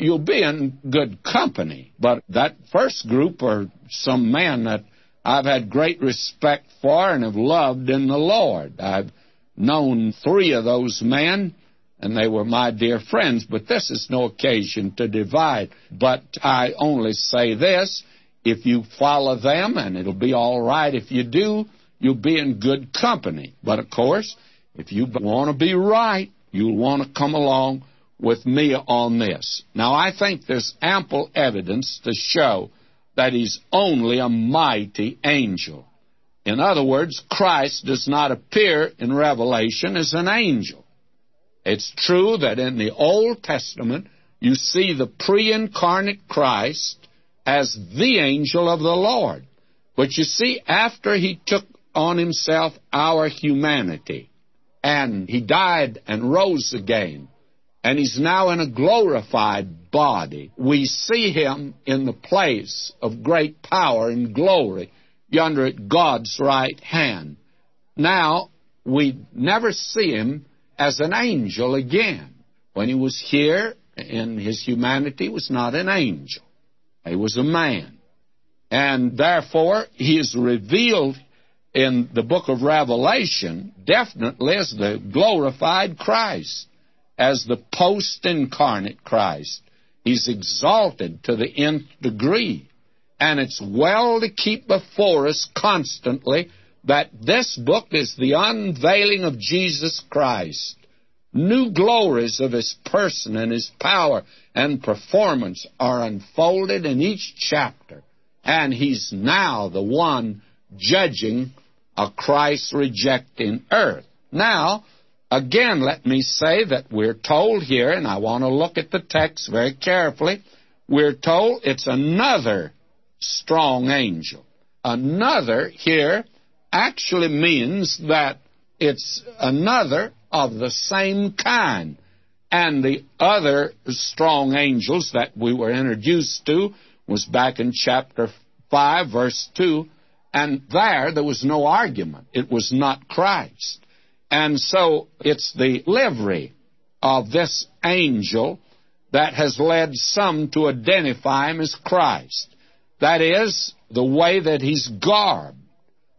you'll be in good company. But that first group are some men that I've had great respect for and have loved in the Lord. I've known three of those men, and they were my dear friends, but this is no occasion to divide. But I only say this if you follow them, and it'll be all right if you do, you'll be in good company. But of course, if you want to be right, you'll want to come along with me on this. Now, I think there's ample evidence to show that he's only a mighty angel. In other words, Christ does not appear in Revelation as an angel. It's true that in the Old Testament you see the pre incarnate Christ as the angel of the Lord. But you see, after he took on himself our humanity, and he died and rose again, and he's now in a glorified body. We see him in the place of great power and glory yonder at God's right hand. Now, we never see him as an angel again. When he was here in his humanity, was not an angel. He was a man. And therefore, he is revealed in the book of Revelation definitely as the glorified Christ as the post incarnate Christ. He's exalted to the nth degree. And it's well to keep before us constantly that this book is the unveiling of Jesus Christ. New glories of his person and his power and performance are unfolded in each chapter. And he's now the one judging a Christ rejecting earth. Now, Again, let me say that we're told here, and I want to look at the text very carefully, we're told it's another strong angel. Another here actually means that it's another of the same kind. And the other strong angels that we were introduced to was back in chapter 5, verse 2, and there there was no argument. It was not Christ. And so it's the livery of this angel that has led some to identify him as Christ. That is, the way that he's garbed.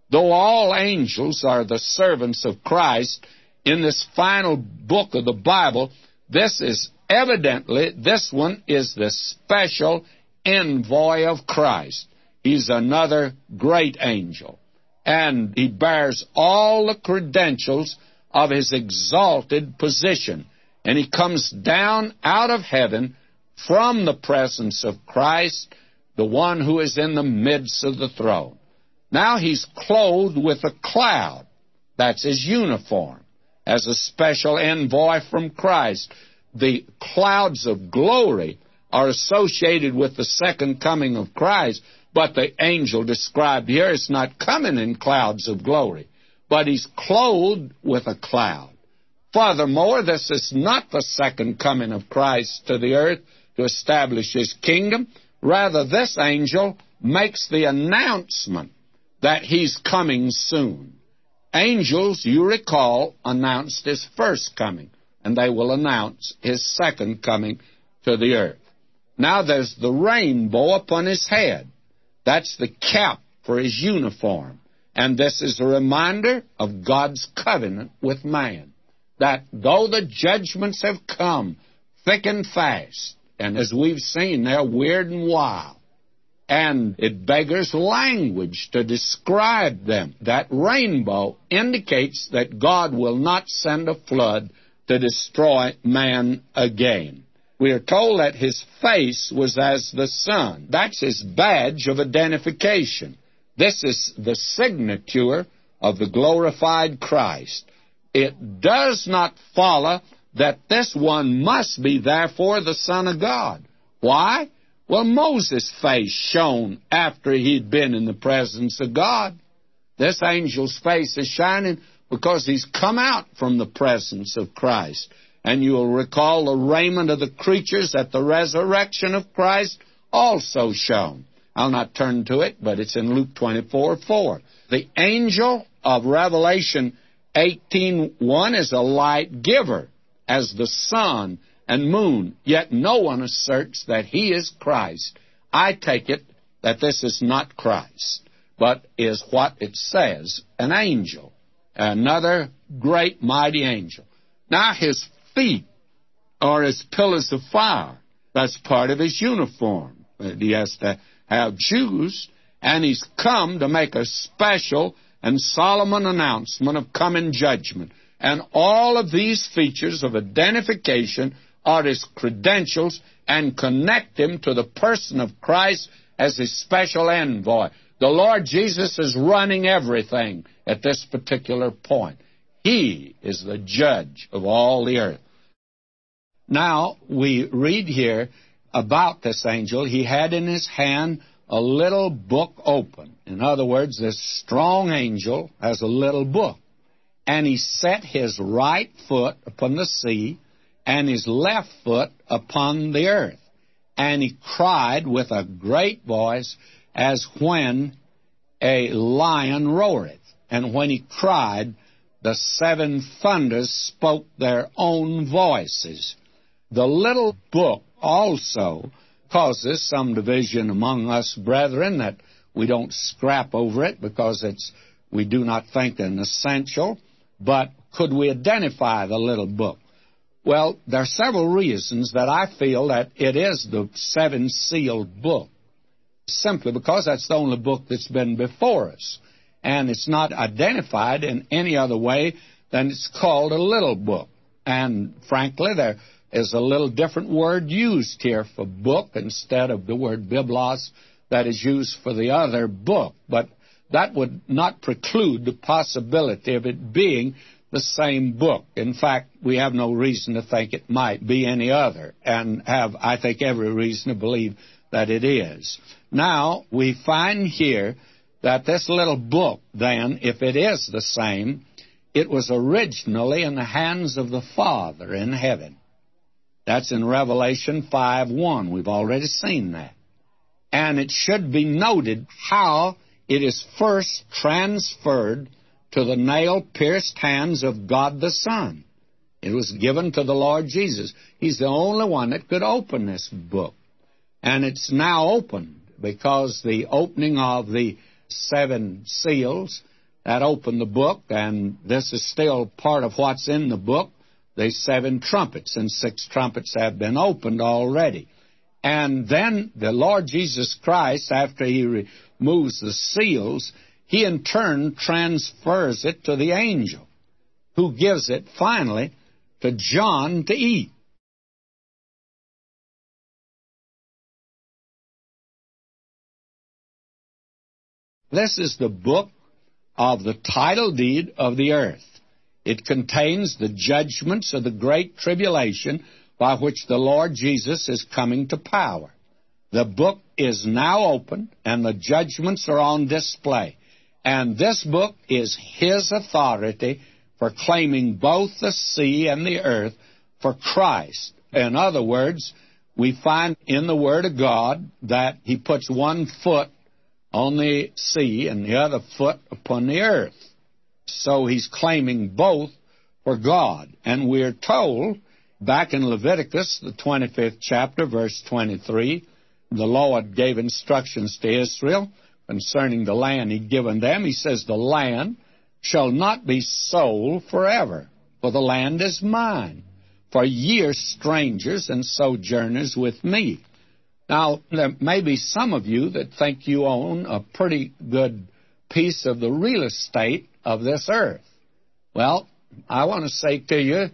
Though all angels are the servants of Christ, in this final book of the Bible, this is evidently, this one is the special envoy of Christ. He's another great angel and he bears all the credentials of his exalted position. And he comes down out of heaven from the presence of Christ, the one who is in the midst of the throne. Now he's clothed with a cloud. That's his uniform as a special envoy from Christ. The clouds of glory are associated with the second coming of Christ, but the angel described here is not coming in clouds of glory, but he's clothed with a cloud. Furthermore, this is not the second coming of Christ to the earth to establish his kingdom. Rather, this angel makes the announcement that he's coming soon. Angels, you recall, announced his first coming, and they will announce his second coming to the earth. Now there's the rainbow upon his head. That's the cap for his uniform. And this is a reminder of God's covenant with man. That though the judgments have come thick and fast, and as we've seen, they're weird and wild, and it beggars language to describe them. That rainbow indicates that God will not send a flood to destroy man again. We are told that his face was as the sun. That's his badge of identification. This is the signature of the glorified Christ. It does not follow that this one must be therefore the Son of God. Why? Well, Moses' face shone after he'd been in the presence of God. This angel's face is shining because he's come out from the presence of Christ. And you'll recall the raiment of the creatures at the resurrection of Christ also shone. I'll not turn to it, but it's in Luke 24 4. The angel of Revelation 18:1 is a light giver, as the sun and moon, yet no one asserts that he is Christ. I take it that this is not Christ, but is what it says, an angel. another great mighty angel. Now his feet are as pillars of fire. That's part of his uniform. He has to have shoes, and he's come to make a special and solemn announcement of coming judgment. And all of these features of identification are his credentials and connect him to the person of Christ as his special envoy. The Lord Jesus is running everything at this particular point. He is the judge of all the earth. Now, we read here about this angel. He had in his hand a little book open. In other words, this strong angel has a little book. And he set his right foot upon the sea and his left foot upon the earth. And he cried with a great voice as when a lion roareth. And when he cried, the seven thunders spoke their own voices. The little book also causes some division among us brethren that we don't scrap over it because it's we do not think an essential. But could we identify the little book? Well, there are several reasons that I feel that it is the seven sealed book. Simply because that's the only book that's been before us. And it's not identified in any other way than it's called a little book. And frankly, there is a little different word used here for book instead of the word biblos that is used for the other book. But that would not preclude the possibility of it being the same book. In fact, we have no reason to think it might be any other, and have, I think, every reason to believe that it is. Now, we find here that this little book, then, if it is the same, it was originally in the hands of the Father in heaven. That's in Revelation 5 1. We've already seen that. And it should be noted how it is first transferred to the nail pierced hands of God the Son. It was given to the Lord Jesus. He's the only one that could open this book. And it's now opened because the opening of the seven seals that opened the book, and this is still part of what's in the book, the seven trumpets, and six trumpets have been opened already. And then the Lord Jesus Christ, after he removes the seals, he in turn transfers it to the angel, who gives it finally to John to eat. This is the book of the title deed of the earth. It contains the judgments of the great tribulation by which the Lord Jesus is coming to power. The book is now open and the judgments are on display. And this book is His authority for claiming both the sea and the earth for Christ. In other words, we find in the Word of God that He puts one foot on the sea and the other foot upon the earth. So He's claiming both for God. And we're told back in Leviticus, the 25th chapter, verse 23, the Lord gave instructions to Israel concerning the land he'd given them. He says, The land shall not be sold forever, for the land is mine. For ye are strangers and sojourners with me. Now, there may be some of you that think you own a pretty good piece of the real estate of this earth. Well, I want to say to you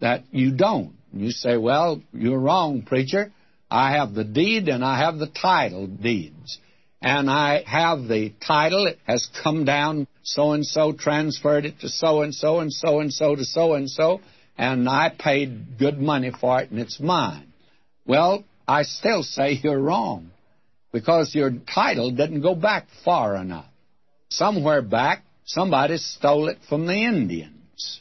that you don't. You say, well, you're wrong, preacher. I have the deed and I have the title deeds and I have the title. It has come down so and so, transferred it to so and so, and so and so to so and so, and I paid good money for it, and it's mine. Well, I still say you're wrong because your title didn't go back far enough. Somewhere back, somebody stole it from the Indians.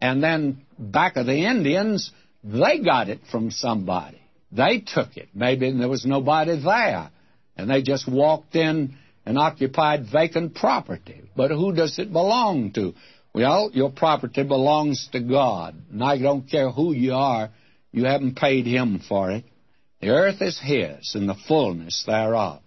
And then back of the Indians, they got it from somebody. They took it. Maybe there was nobody there and they just walked in and occupied vacant property. But who does it belong to? Well, your property belongs to God, and I don't care who you are, you haven't paid Him for it. The earth is His, and the fullness thereof.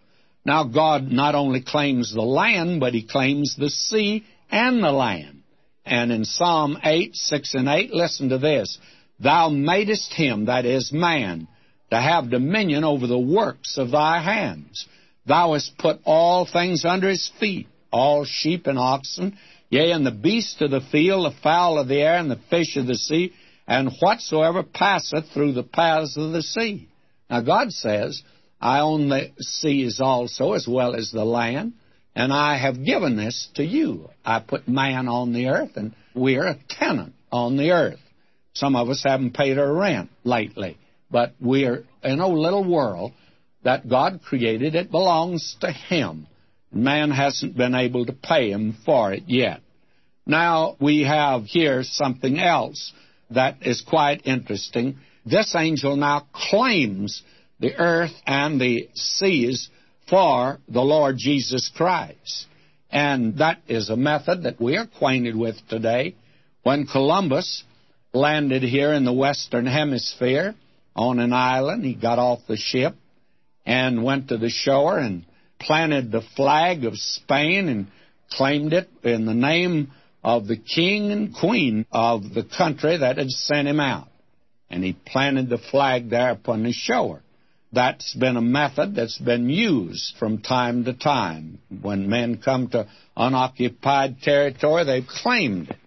Now, God not only claims the land, but He claims the sea and the land. And in Psalm 8, 6 and 8, listen to this. Thou madest him, that is man, to have dominion over the works of thy hands. Thou hast put all things under his feet, all sheep and oxen, yea, and the beasts of the field, the fowl of the air, and the fish of the sea, and whatsoever passeth through the paths of the sea. Now God says, I own the seas also, as well as the land, and I have given this to you. I put man on the earth, and we're a tenant on the earth. Some of us haven't paid our rent lately, but we're in a little world that God created. It belongs to Him. Man hasn't been able to pay Him for it yet. Now, we have here something else that is quite interesting. This angel now claims the earth and the seas for the Lord Jesus Christ. And that is a method that we're acquainted with today. When Columbus landed here in the Western Hemisphere on an island, he got off the ship and went to the shore and planted the flag of Spain and claimed it in the name of the king and queen of the country that had sent him out. And he planted the flag there upon the shore. That's been a method that's been used from time to time. When men come to unoccupied territory, they've claimed it.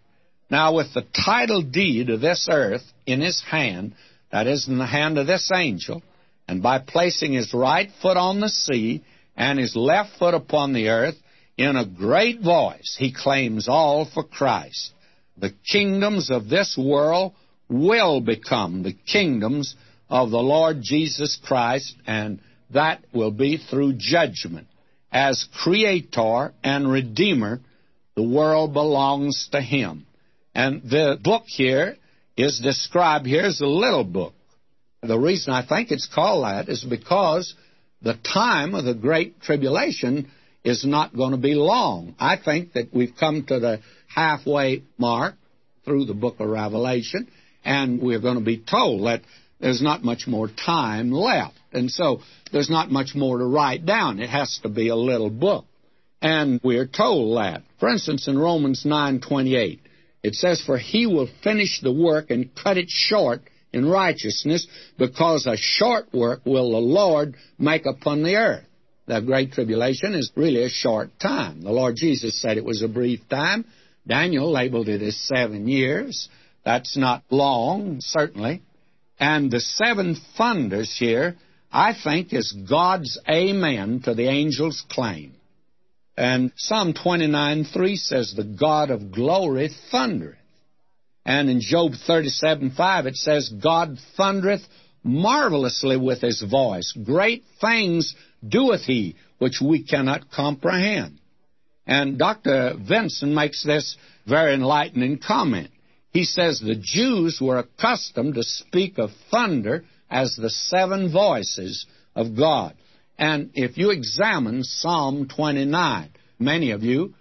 Now, with the title deed of this earth in his hand, that is, in the hand of this angel, and by placing his right foot on the sea and his left foot upon the earth, in a great voice he claims all for Christ. The kingdoms of this world will become the kingdoms of the Lord Jesus Christ, and that will be through judgment. As Creator and Redeemer, the world belongs to Him. And the book here is described here as a little book. The reason I think it's called that is because the time of the Great Tribulation is not going to be long. I think that we've come to the halfway mark through the book of Revelation, and we're going to be told that there's not much more time left. And so there's not much more to write down. It has to be a little book. And we're told that. For instance, in Romans 9:28, it says, "For he will finish the work and cut it short in righteousness, because a short work will the Lord make upon the earth." The Great Tribulation is really a short time. The Lord Jesus said it was a brief time. Daniel labeled it as seven years. That's not long, certainly. And the seven thunders here, I think, is God's amen to the angel's claim. And Psalm 29:3 says, The God of glory thundereth. And in Job 37:5 it says, God thundereth marvelously with his voice. Great things doeth he, which we cannot comprehend. And Dr. Vincent makes this very enlightening comment. He says the Jews were accustomed to speak of thunder as the seven voices of God. And if you examine Psalm 29, many of you,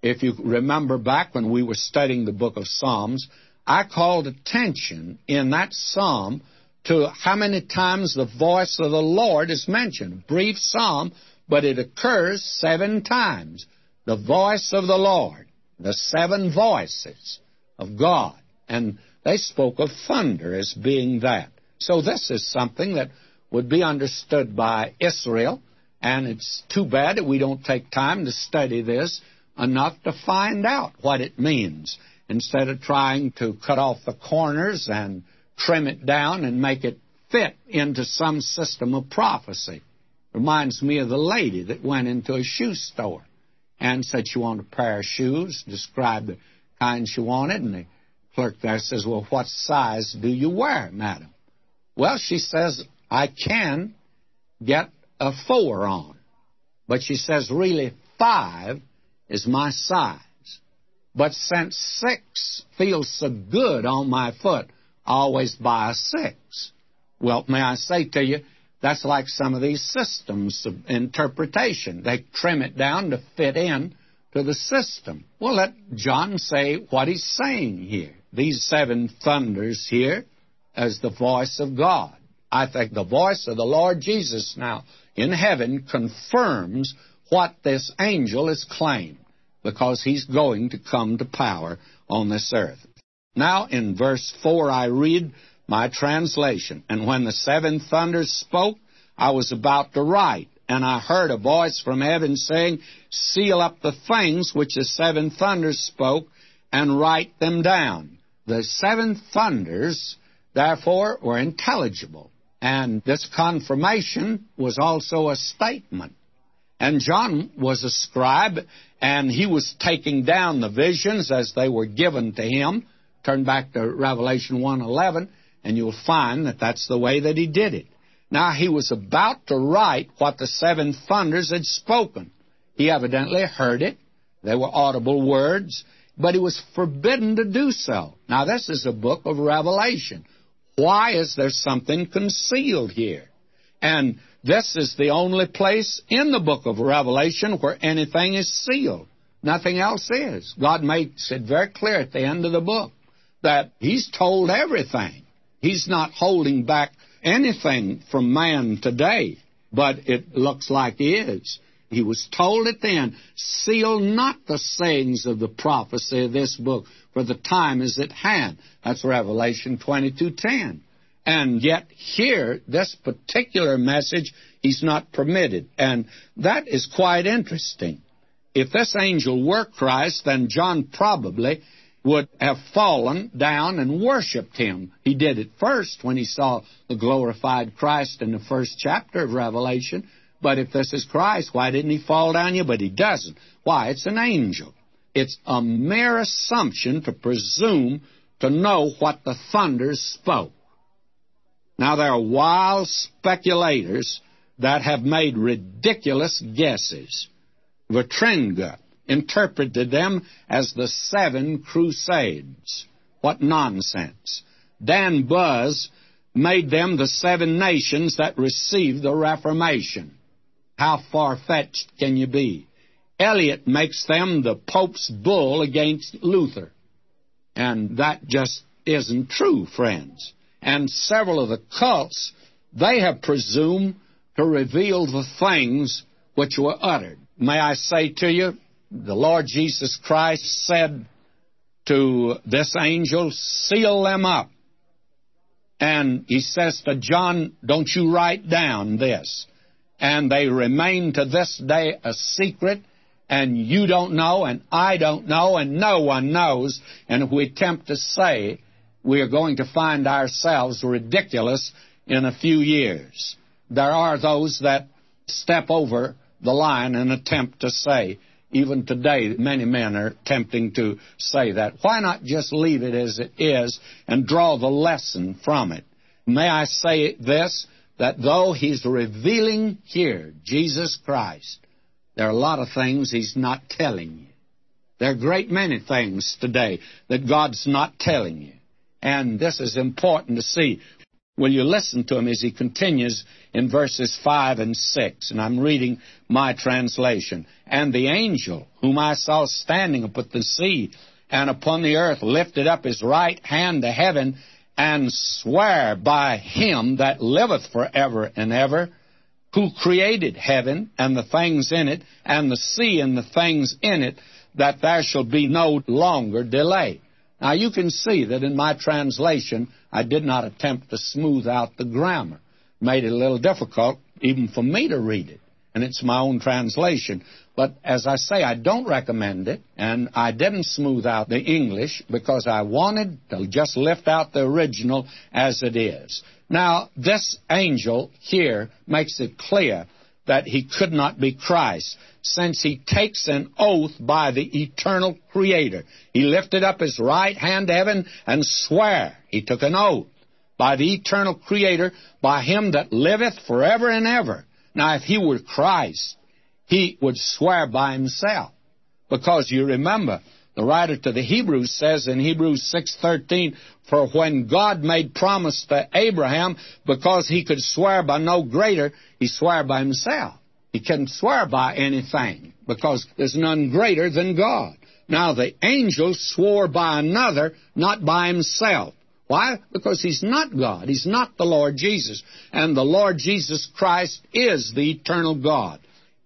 if you remember back when we were studying the book of Psalms, I called attention in that psalm to how many times the voice of the Lord is mentioned. Brief psalm, but it occurs seven times. The voice of the Lord, the seven voices of God. And they spoke of thunder as being that. So this is something that would be understood by Israel, and it's too bad that we don't take time to study this enough to find out what it means instead of trying to cut off the corners and trim it down and make it fit into some system of prophecy. Reminds me of the lady that went into a shoe store and said she wanted a pair of shoes, described the kind she wanted, and the clerk there says, Well, what size do you wear, madam? Well, she says, I can get a four on. But she says, Really, five is my size. But since six feels so good on my foot, I always buy a six. Well, may I say to you, that's like some of these systems of interpretation. They trim it down to fit in to the system. Well, let John say what he's saying here. These seven thunders here as the voice of God. I think the voice of the Lord Jesus now in heaven confirms what this angel has claimed. because he's going to come to power on this earth. Now, in verse 4, I read my translation. And when the seven thunders spoke, I was about to write, and I heard a voice from heaven saying, Seal up the things which the seven thunders spoke, and write them down. The seven thunders, therefore, were intelligible. And this confirmation was also a statement. And John was a scribe, and he was taking down the visions as they were given to him. Turn back to Revelation 1:11, and you'll find that that's the way that he did it. Now he was about to write what the seven thunders had spoken. He evidently heard it. They were audible words, but he was forbidden to do so. Now this is a book of Revelation. Why is there something concealed here? And this is the only place in the book of Revelation where anything is sealed. Nothing else is. God makes it very clear at the end of the book that He's told everything. He's not holding back anything from man today, but it looks like He is. He was told it then, Seal not the sayings of the prophecy of this book, for the time is at hand. That's Revelation 22:10. And yet here, this particular message, he's not permitted. And that is quite interesting. If this angel were Christ, then John probably would have fallen down and worshiped him. He did it first when he saw the glorified Christ in the first chapter of Revelation. But if this is Christ, why didn't he fall down you? But he doesn't. Why? It's an angel. It's a mere assumption to presume to know what the thunders spoke. Now, there are wild speculators that have made ridiculous guesses. Vitringa interpreted them as the seven crusades. What nonsense. Daubuz made them the seven nations that received the Reformation. How far fetched can you be? Elliott makes them the Pope's bull against Luther. And that just isn't true, friends and several of the cults, they have presumed to reveal the things which were uttered. May I say to you, the Lord Jesus Christ said to this angel, Seal them up. And he says to John, Don't you write down this. And they remain to this day a secret, and you don't know, and I don't know, and no one knows. And if we attempt to say we are going to find ourselves ridiculous in a few years. There are those that step over the line and attempt to say, even today, many men are attempting to say that. Why not just leave it as it is and draw the lesson from it? May I say this, that though he's revealing here Jesus Christ, there are a lot of things he's not telling you. There are great many things today that God's not telling you. And this is important to see. Will you listen to him as he continues in verses 5 and 6? And I'm reading my translation. And the angel whom I saw standing upon the sea and upon the earth lifted up his right hand to heaven and sware by him that liveth for ever and ever, who created heaven and the things in it, and the sea and the things in it, that there shall be no longer delay. Now you can see that in my translation, I did not attempt to smooth out the grammar. Made it a little difficult even for me to read it. And it's my own translation. But as I say, I don't recommend it, and I didn't smooth out the English because I wanted to just lift out the original as it is. Now, this angel here makes it clear that he could not be Christ, since he takes an oath by the eternal Creator. He lifted up his right hand to heaven and sware. He took an oath by the eternal Creator, by him that liveth forever and ever. Now, if he were Christ, he would swear by himself. Because you remember, the writer to the Hebrews says in Hebrews 6:13, "For when God made promise to Abraham, because he could swear by no greater, he swore by himself. He can swear by anything because there's none greater than God. Now the angel swore by another, not by himself. Why? Because he's not God. He's not the Lord Jesus. And the Lord Jesus Christ is the eternal God.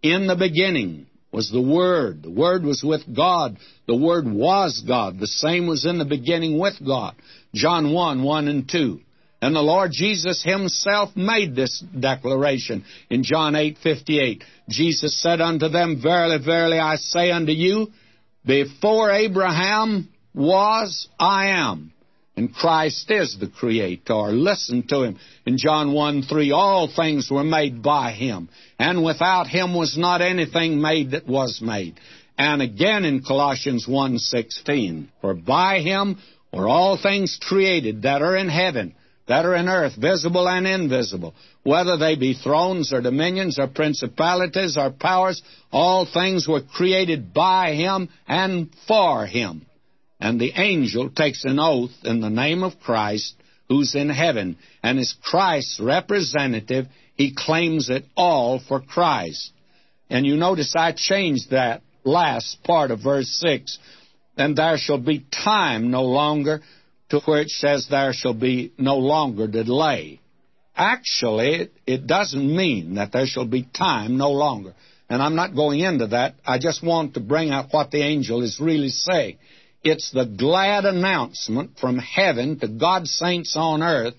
In the beginning was the Word. The Word was with God. The Word was God. The same was in the beginning with God. John 1, 1 and 2. And the Lord Jesus himself made this declaration in John 8, 58. Jesus said unto them, Verily, verily, I say unto you, before Abraham was, I am. And Christ is the Creator. Listen to Him. In John 1 3, all things were made by Him, and without Him was not anything made that was made. And again in Colossians 1 16, for by Him were all things created that are in heaven, that are in earth, visible and invisible, whether they be thrones or dominions or principalities or powers, all things were created by Him and for Him and the angel takes an oath in the name of Christ who's in heaven, and as Christ's representative, he claims it all for Christ. And you notice I changed that last part of verse 6. And there shall be time no longer, to where it says there shall be no longer delay. Actually, it, it doesn't mean that there shall be time no longer. And I'm not going into that. I just want to bring out what the angel is really saying. It's the glad announcement from heaven to God's saints on earth.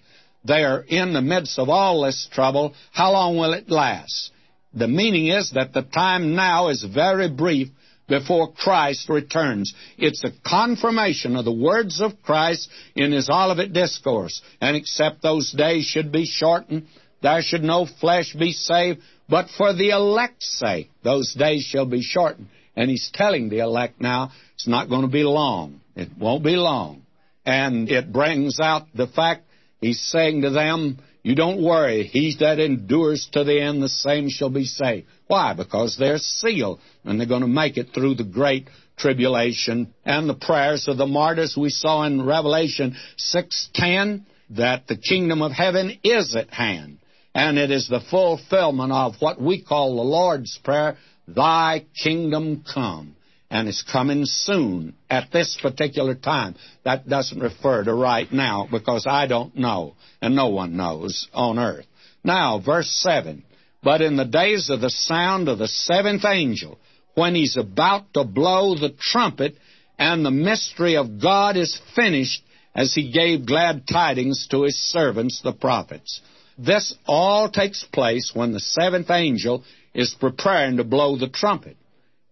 They are in the midst of all this trouble. How long will it last? The meaning is that the time now is very brief before Christ returns. It's a confirmation of the words of Christ in his Olivet Discourse. And except those days should be shortened, there should no flesh be saved, but for the elect's sake, those days shall be shortened. And he's telling the elect now, it's not going to be long. It won't be long. And it brings out the fact he's saying to them, you don't worry. He that endures to the end, the same shall be saved. Why? Because they're sealed, and they're going to make it through the great tribulation. And the prayers of the martyrs we saw in Revelation 6.10, that the kingdom of heaven is at hand. And it is the fulfillment of what we call the Lord's Prayer, Thy kingdom come. And it's coming soon at this particular time. That doesn't refer to right now because I don't know, and no one knows on earth. Now, verse 7 But in the days of the sound of the seventh angel, when he's about to blow the trumpet, and the mystery of God is finished, as he gave glad tidings to his servants, the prophets. This all takes place when the seventh angel is preparing to blow the trumpet.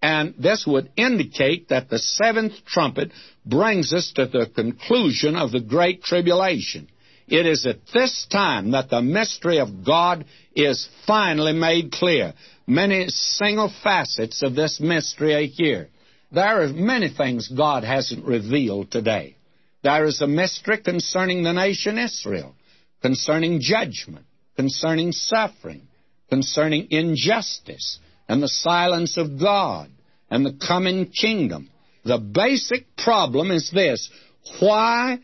And this would indicate that the seventh trumpet brings us to the conclusion of the Great Tribulation. It is at this time that the mystery of God is finally made clear. Many single facets of this mystery are here. There are many things God hasn't revealed today. There is a mystery concerning the nation Israel, concerning judgment, concerning suffering, concerning injustice and the silence of God and the coming kingdom. The basic problem is this why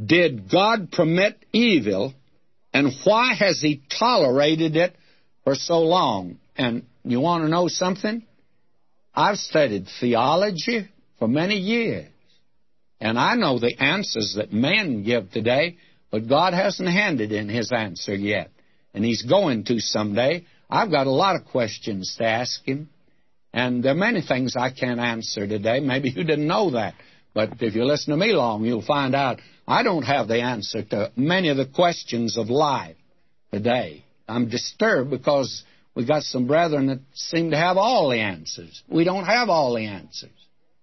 did God permit evil and why has He tolerated it for so long? And you want to know something? I've studied theology for many years, and I know the answers that men give today, but God hasn't handed in His answer yet, and He's going to someday. I've got a lot of questions to ask him, and there are many things I can't answer today. Maybe you didn't know that, but if you listen to me long, you'll find out I don't have the answer to many of the questions of life today. I'm disturbed because we've got some brethren that seem to have all the answers. We don't have all the answers.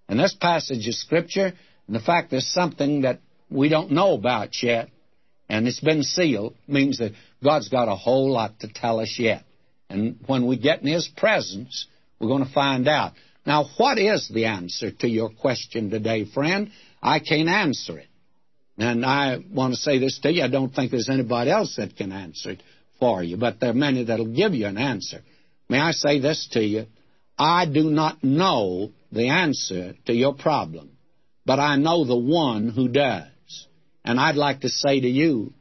And this passage of Scripture, and the fact there's something that we don't know about yet, and it's been sealed, means that God's got a whole lot to tell us yet. And when we get in His presence, we're going to find out. Now, what is the answer to your question today, friend? I can't answer it. And I want to say this to you. I don't think there's anybody else that can answer it for you, but there are many that'll give you an answer. May I say this to you? I do not know the answer to your problem, but I know the one who does. And I'd like to say to you,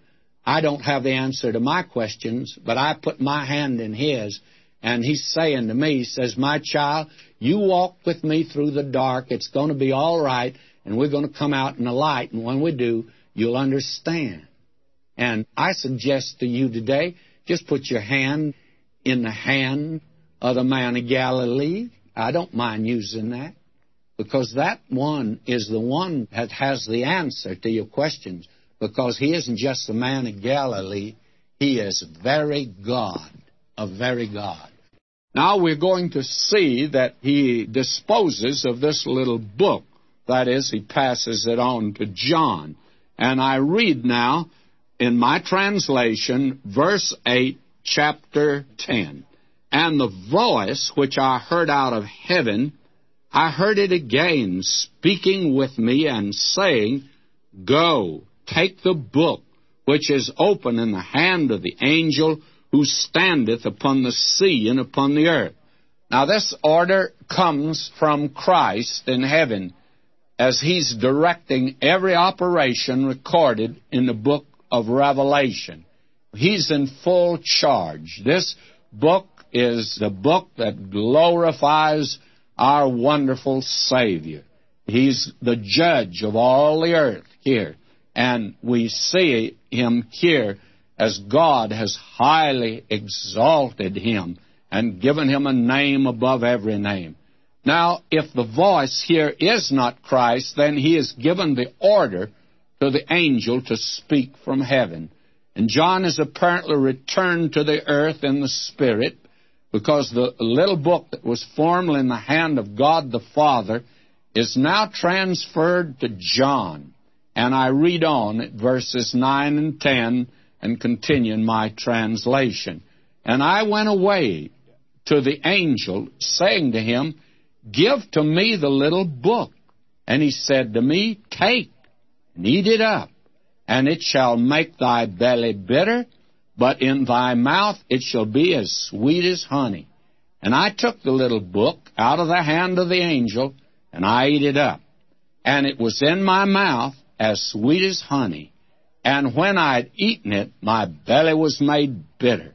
I don't have the answer to my questions, but I put my hand in his, and he's saying to me, he says, My child, you walk with me through the dark. It's going to be all right, and we're going to come out in the light. And when we do, you'll understand. And I suggest to you today, just put your hand in the hand of the man of Galilee. I don't mind using that because that one is the one that has the answer to your questions because he isn't just a man of Galilee, he is very God, a very God. Now we're going to see that he disposes of this little book. That is, he passes it on to John. And I read now in my translation, verse 8, chapter 10. And the voice which I heard out of heaven, I heard it again speaking with me and saying, Go, take the book which is open in the hand of the angel who standeth upon the sea and upon the earth. Now, this order comes from Christ in heaven as he's directing every operation recorded in the book of Revelation. He's in full charge. This book is the book that glorifies our wonderful Savior. He's the judge of all the earth here. And we see him here as God has highly exalted him and given him a name above every name. Now, if the voice here is not Christ, then he is given the order to the angel to speak from heaven. And John is apparently returned to the earth in the Spirit because the little book that was formerly in the hand of God the Father is now transferred to John. And I read on at verses 9 and 10 and continue in my translation. And I went away to the angel, saying to him, Give to me the little book. And he said to me, Take and eat it up, and it shall make thy belly bitter, but in thy mouth it shall be as sweet as honey. And I took the little book out of the hand of the angel, and I ate it up. And it was in my mouth as sweet as honey. And when I had eaten it, my belly was made bitter.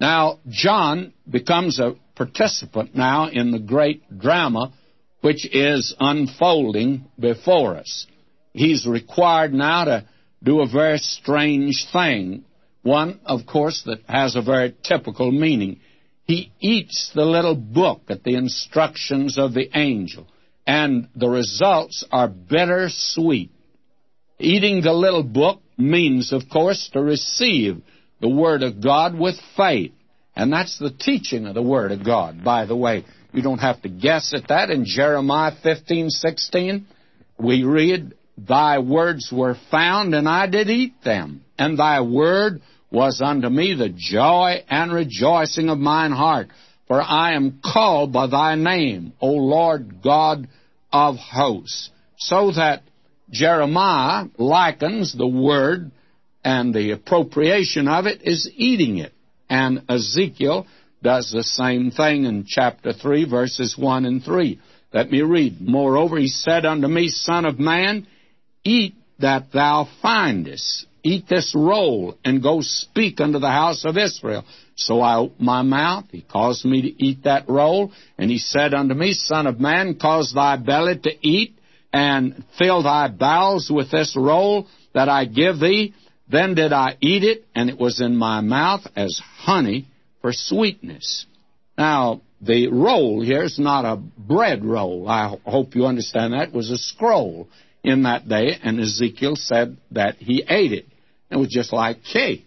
Now, John becomes a participant now in the great drama which is unfolding before us he's required now to do a very strange thing. One, of course, that has a very typical meaning. He eats the little book at the instructions of the angel, and the results are bitter sweet. Eating the little book means, of course, to receive the Word of God with faith. And that's the teaching of the Word of God, by the way. You don't have to guess at that. In Jeremiah 15, 16, we read, Thy words were found, and I did eat them. And thy word was unto me the joy and rejoicing of mine heart. For I am called by thy name, O Lord God of hosts. So that Jeremiah likens the word and the appropriation of it is eating it. And Ezekiel does the same thing in chapter 3, verses 1 and 3. Let me read. Moreover, he said unto me, Son of man, Eat that thou findest. Eat this roll, and go speak unto the house of Israel. So I opened my mouth. He caused me to eat that roll. And he said unto me, Son of man, cause thy belly to eat, and fill thy bowels with this roll that I give thee. Then did I eat it, and it was in my mouth as honey for sweetness. Now, the roll here is not a bread roll. I hope you understand that. It was a scroll in that day, and Ezekiel said that he ate it. It was just like cake.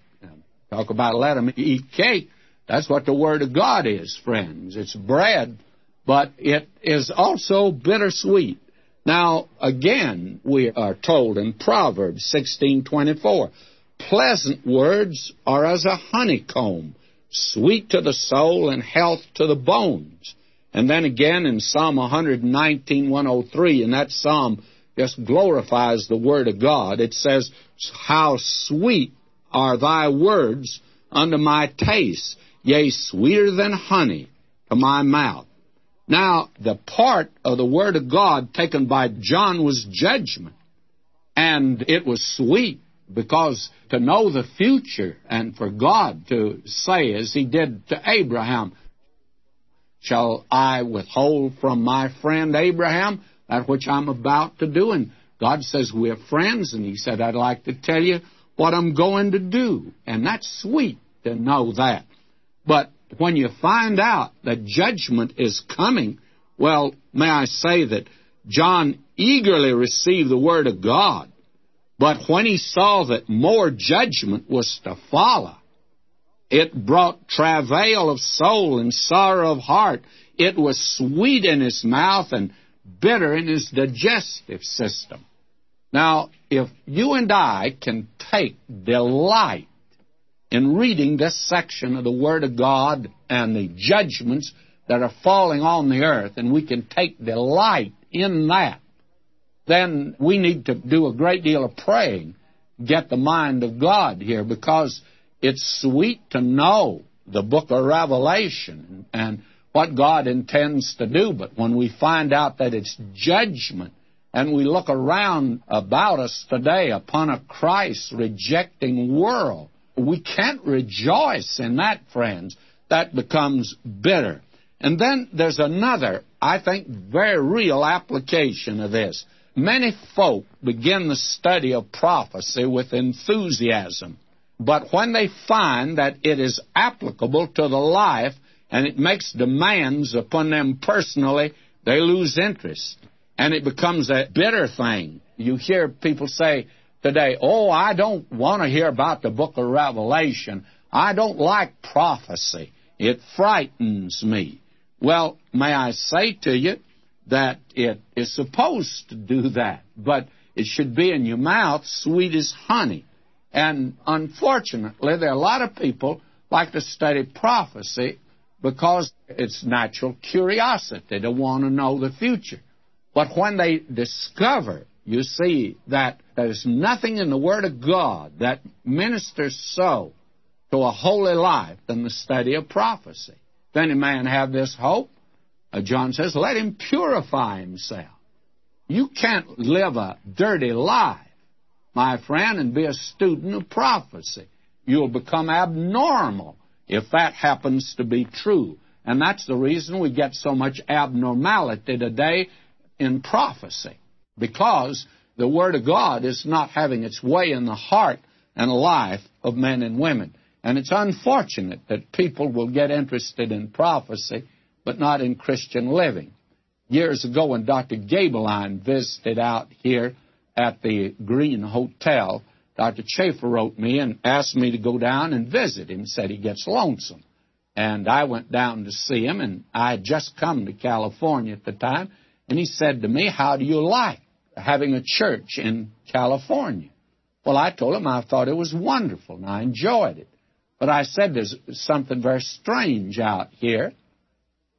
Talk about let him eat cake. That's what the Word of God is, friends. It's bread, but it is also bittersweet. Now, again, we are told in Proverbs 16:24, pleasant words are as a honeycomb, sweet to the soul and health to the bones. And then again in Psalm 119:103, in that psalm just glorifies the Word of God. It says, How sweet are thy words unto my taste, yea, sweeter than honey to my mouth. Now, the part of the Word of God taken by John was judgment. And it was sweet because to know the future and for God to say, as He did to Abraham, Shall I withhold from my friend Abraham that which I'm about to do. And God says, We're friends. And He said, I'd like to tell you what I'm going to do. And that's sweet to know that. But when you find out that judgment is coming Well, may I say that John eagerly received the Word of God, but when he saw that more judgment was to follow, it brought travail of soul and sorrow of heart. It was sweet in his mouth and bitter in his digestive system. Now, if you and I can take delight in reading this section of the Word of God and the judgments that are falling on the earth, and we can take delight in that, then we need to do a great deal of praying, get the mind of God here, because it's sweet to know the book of Revelation and what God intends to do, but when we find out that it's judgment, and we look around about us today upon a Christ rejecting world, we can't rejoice in that, friends. That becomes bitter. And then there's another, I think, very real application of this. Many folk begin the study of prophecy with enthusiasm, but when they find that it is applicable to the life and it makes demands upon them personally, they lose interest. And it becomes a bitter thing. You hear people say, today, oh, I don't want to hear about the book of Revelation. I don't like prophecy. It frightens me. Well, may I say to you that it is supposed to do that, but it should be in your mouth sweet as honey. And unfortunately, there are a lot of people like to study prophecy because it's natural curiosity. They want to know the future. But when they discover you see that there's nothing in the Word of God that ministers so to a holy life than the study of prophecy. If any man have this hope, uh, John says, let him purify himself. You can't live a dirty life, my friend, and be a student of prophecy. You'll become abnormal if that happens to be true. And that's the reason we get so much abnormality today in prophecy because the Word of God is not having its way in the heart and life of men and women. And it's unfortunate that people will get interested in prophecy, but not in Christian living. Years ago, when Dr. Gaebelein visited out here at the Green Hotel, Dr. Chafer wrote me and asked me to go down and visit him. Said he gets lonesome. And I went down to see him, and I had just come to California at the time, and he said to me, How do you like having a church in California? Well, I told him I thought it was wonderful and I enjoyed it. But I said there's something very strange out here,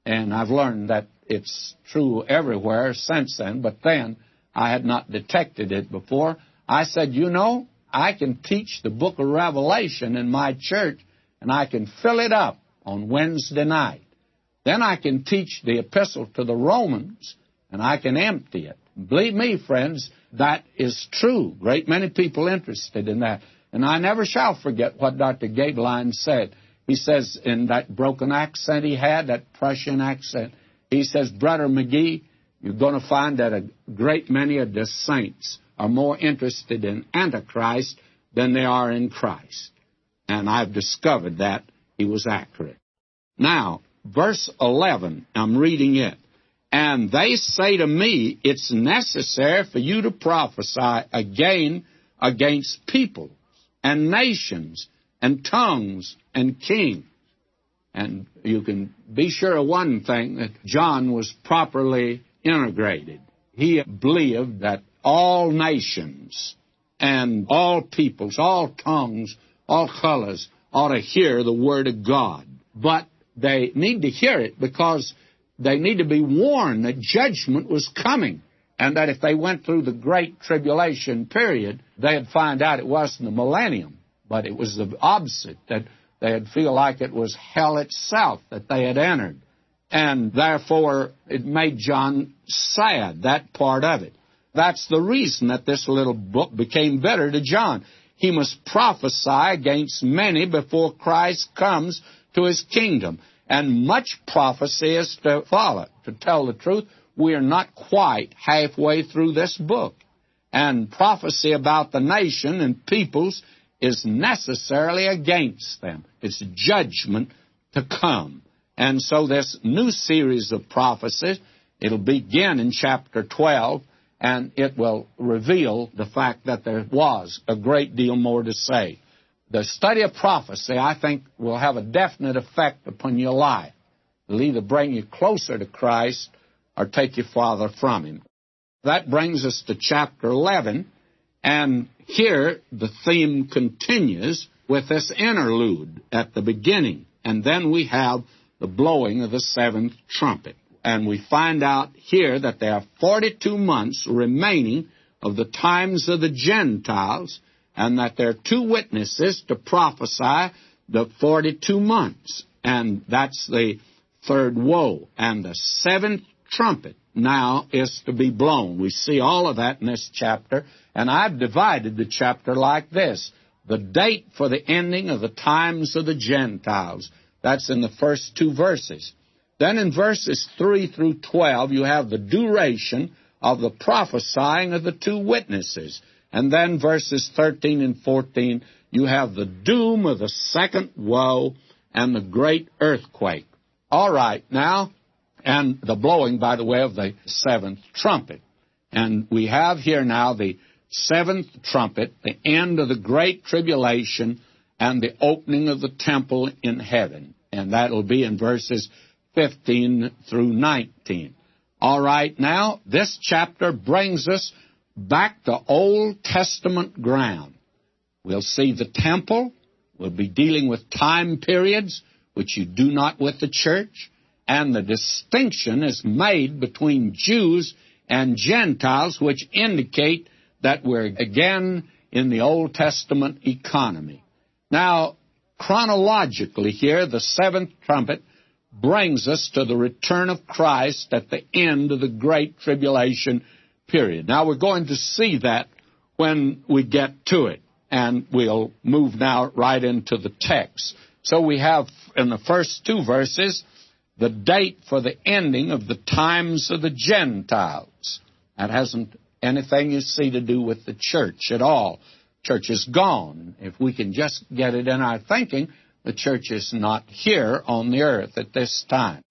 and I've learned that it's true everywhere since then, but then I had not detected it before. I said, You know, I can teach the book of Revelation in my church, and I can fill it up on Wednesday night. Then I can teach the epistle to the Romans and I can empty it. Believe me, friends, that is true. Great many people interested in that. And I never shall forget what Dr. Gaebelein said. He says in that broken accent he had, that Prussian accent, he says, Brother McGee, you're going to find that a great many of the saints are more interested in Antichrist than they are in Christ. And I've discovered that he was accurate. Now, verse 11, I'm reading it. And they say to me, it's necessary for you to prophesy again against peoples and nations and tongues and kings. And you can be sure of one thing that John was properly integrated. He believed that all nations and all peoples, all tongues, all colors ought to hear the Word of God. But they need to hear it because they need to be warned that judgment was coming and that if they went through the great tribulation period, they'd find out it wasn't the millennium, but it was the opposite, that they'd feel like it was hell itself that they had entered. And therefore, it made John sad, that part of it. That's the reason that this little book became better to John. He must prophesy against many before Christ comes to his kingdom and much prophecy is to follow. To tell the truth, we are not quite halfway through this book. And prophecy about the nation and peoples is necessarily against them. It's judgment to come. And so this new series of prophecies It'll begin in chapter 12, and it will reveal the fact that there was a great deal more to say. The study of prophecy, I think, will have a definite effect upon your life. It'll either bring you closer to Christ or take you farther from Him. That brings us to chapter 11, and here the theme continues with this interlude at the beginning, and then we have the blowing of the seventh trumpet. And we find out here that there are 42 months remaining of the times of the Gentiles, and that there are two witnesses to prophesy the 42 months. And that's the third woe. And the seventh trumpet now is to be blown. We see all of that in this chapter, and I've divided the chapter like this. The date for the ending of the times of the Gentiles. That's in the first two verses. Then in verses 3 through 12, you have the duration of the prophesying of the two witnesses. And then verses 13 and 14, you have the doom of the second woe and the great earthquake. All right, now, and the blowing, by the way, of the seventh trumpet. And we have here now the seventh trumpet, the end of the great tribulation, and the opening of the temple in heaven. And that'll be in verses 15 through 19. All right, now, this chapter brings us back to Old Testament ground. We'll see the temple. We'll be dealing with time periods, which you do not with the church. And the distinction is made between Jews and Gentiles, which indicate that we're again in the Old Testament economy. Now, chronologically here, the seventh trumpet brings us to the return of Christ at the end of the Great Tribulation period. Now, we're going to see that when we get to it, and we'll move now right into the text. So we have in the first two verses the date for the ending of the times of the Gentiles. That hasn't anything you see to do with the church at all. Church is gone. If we can just get it in our thinking, the church is not here on the earth at this time.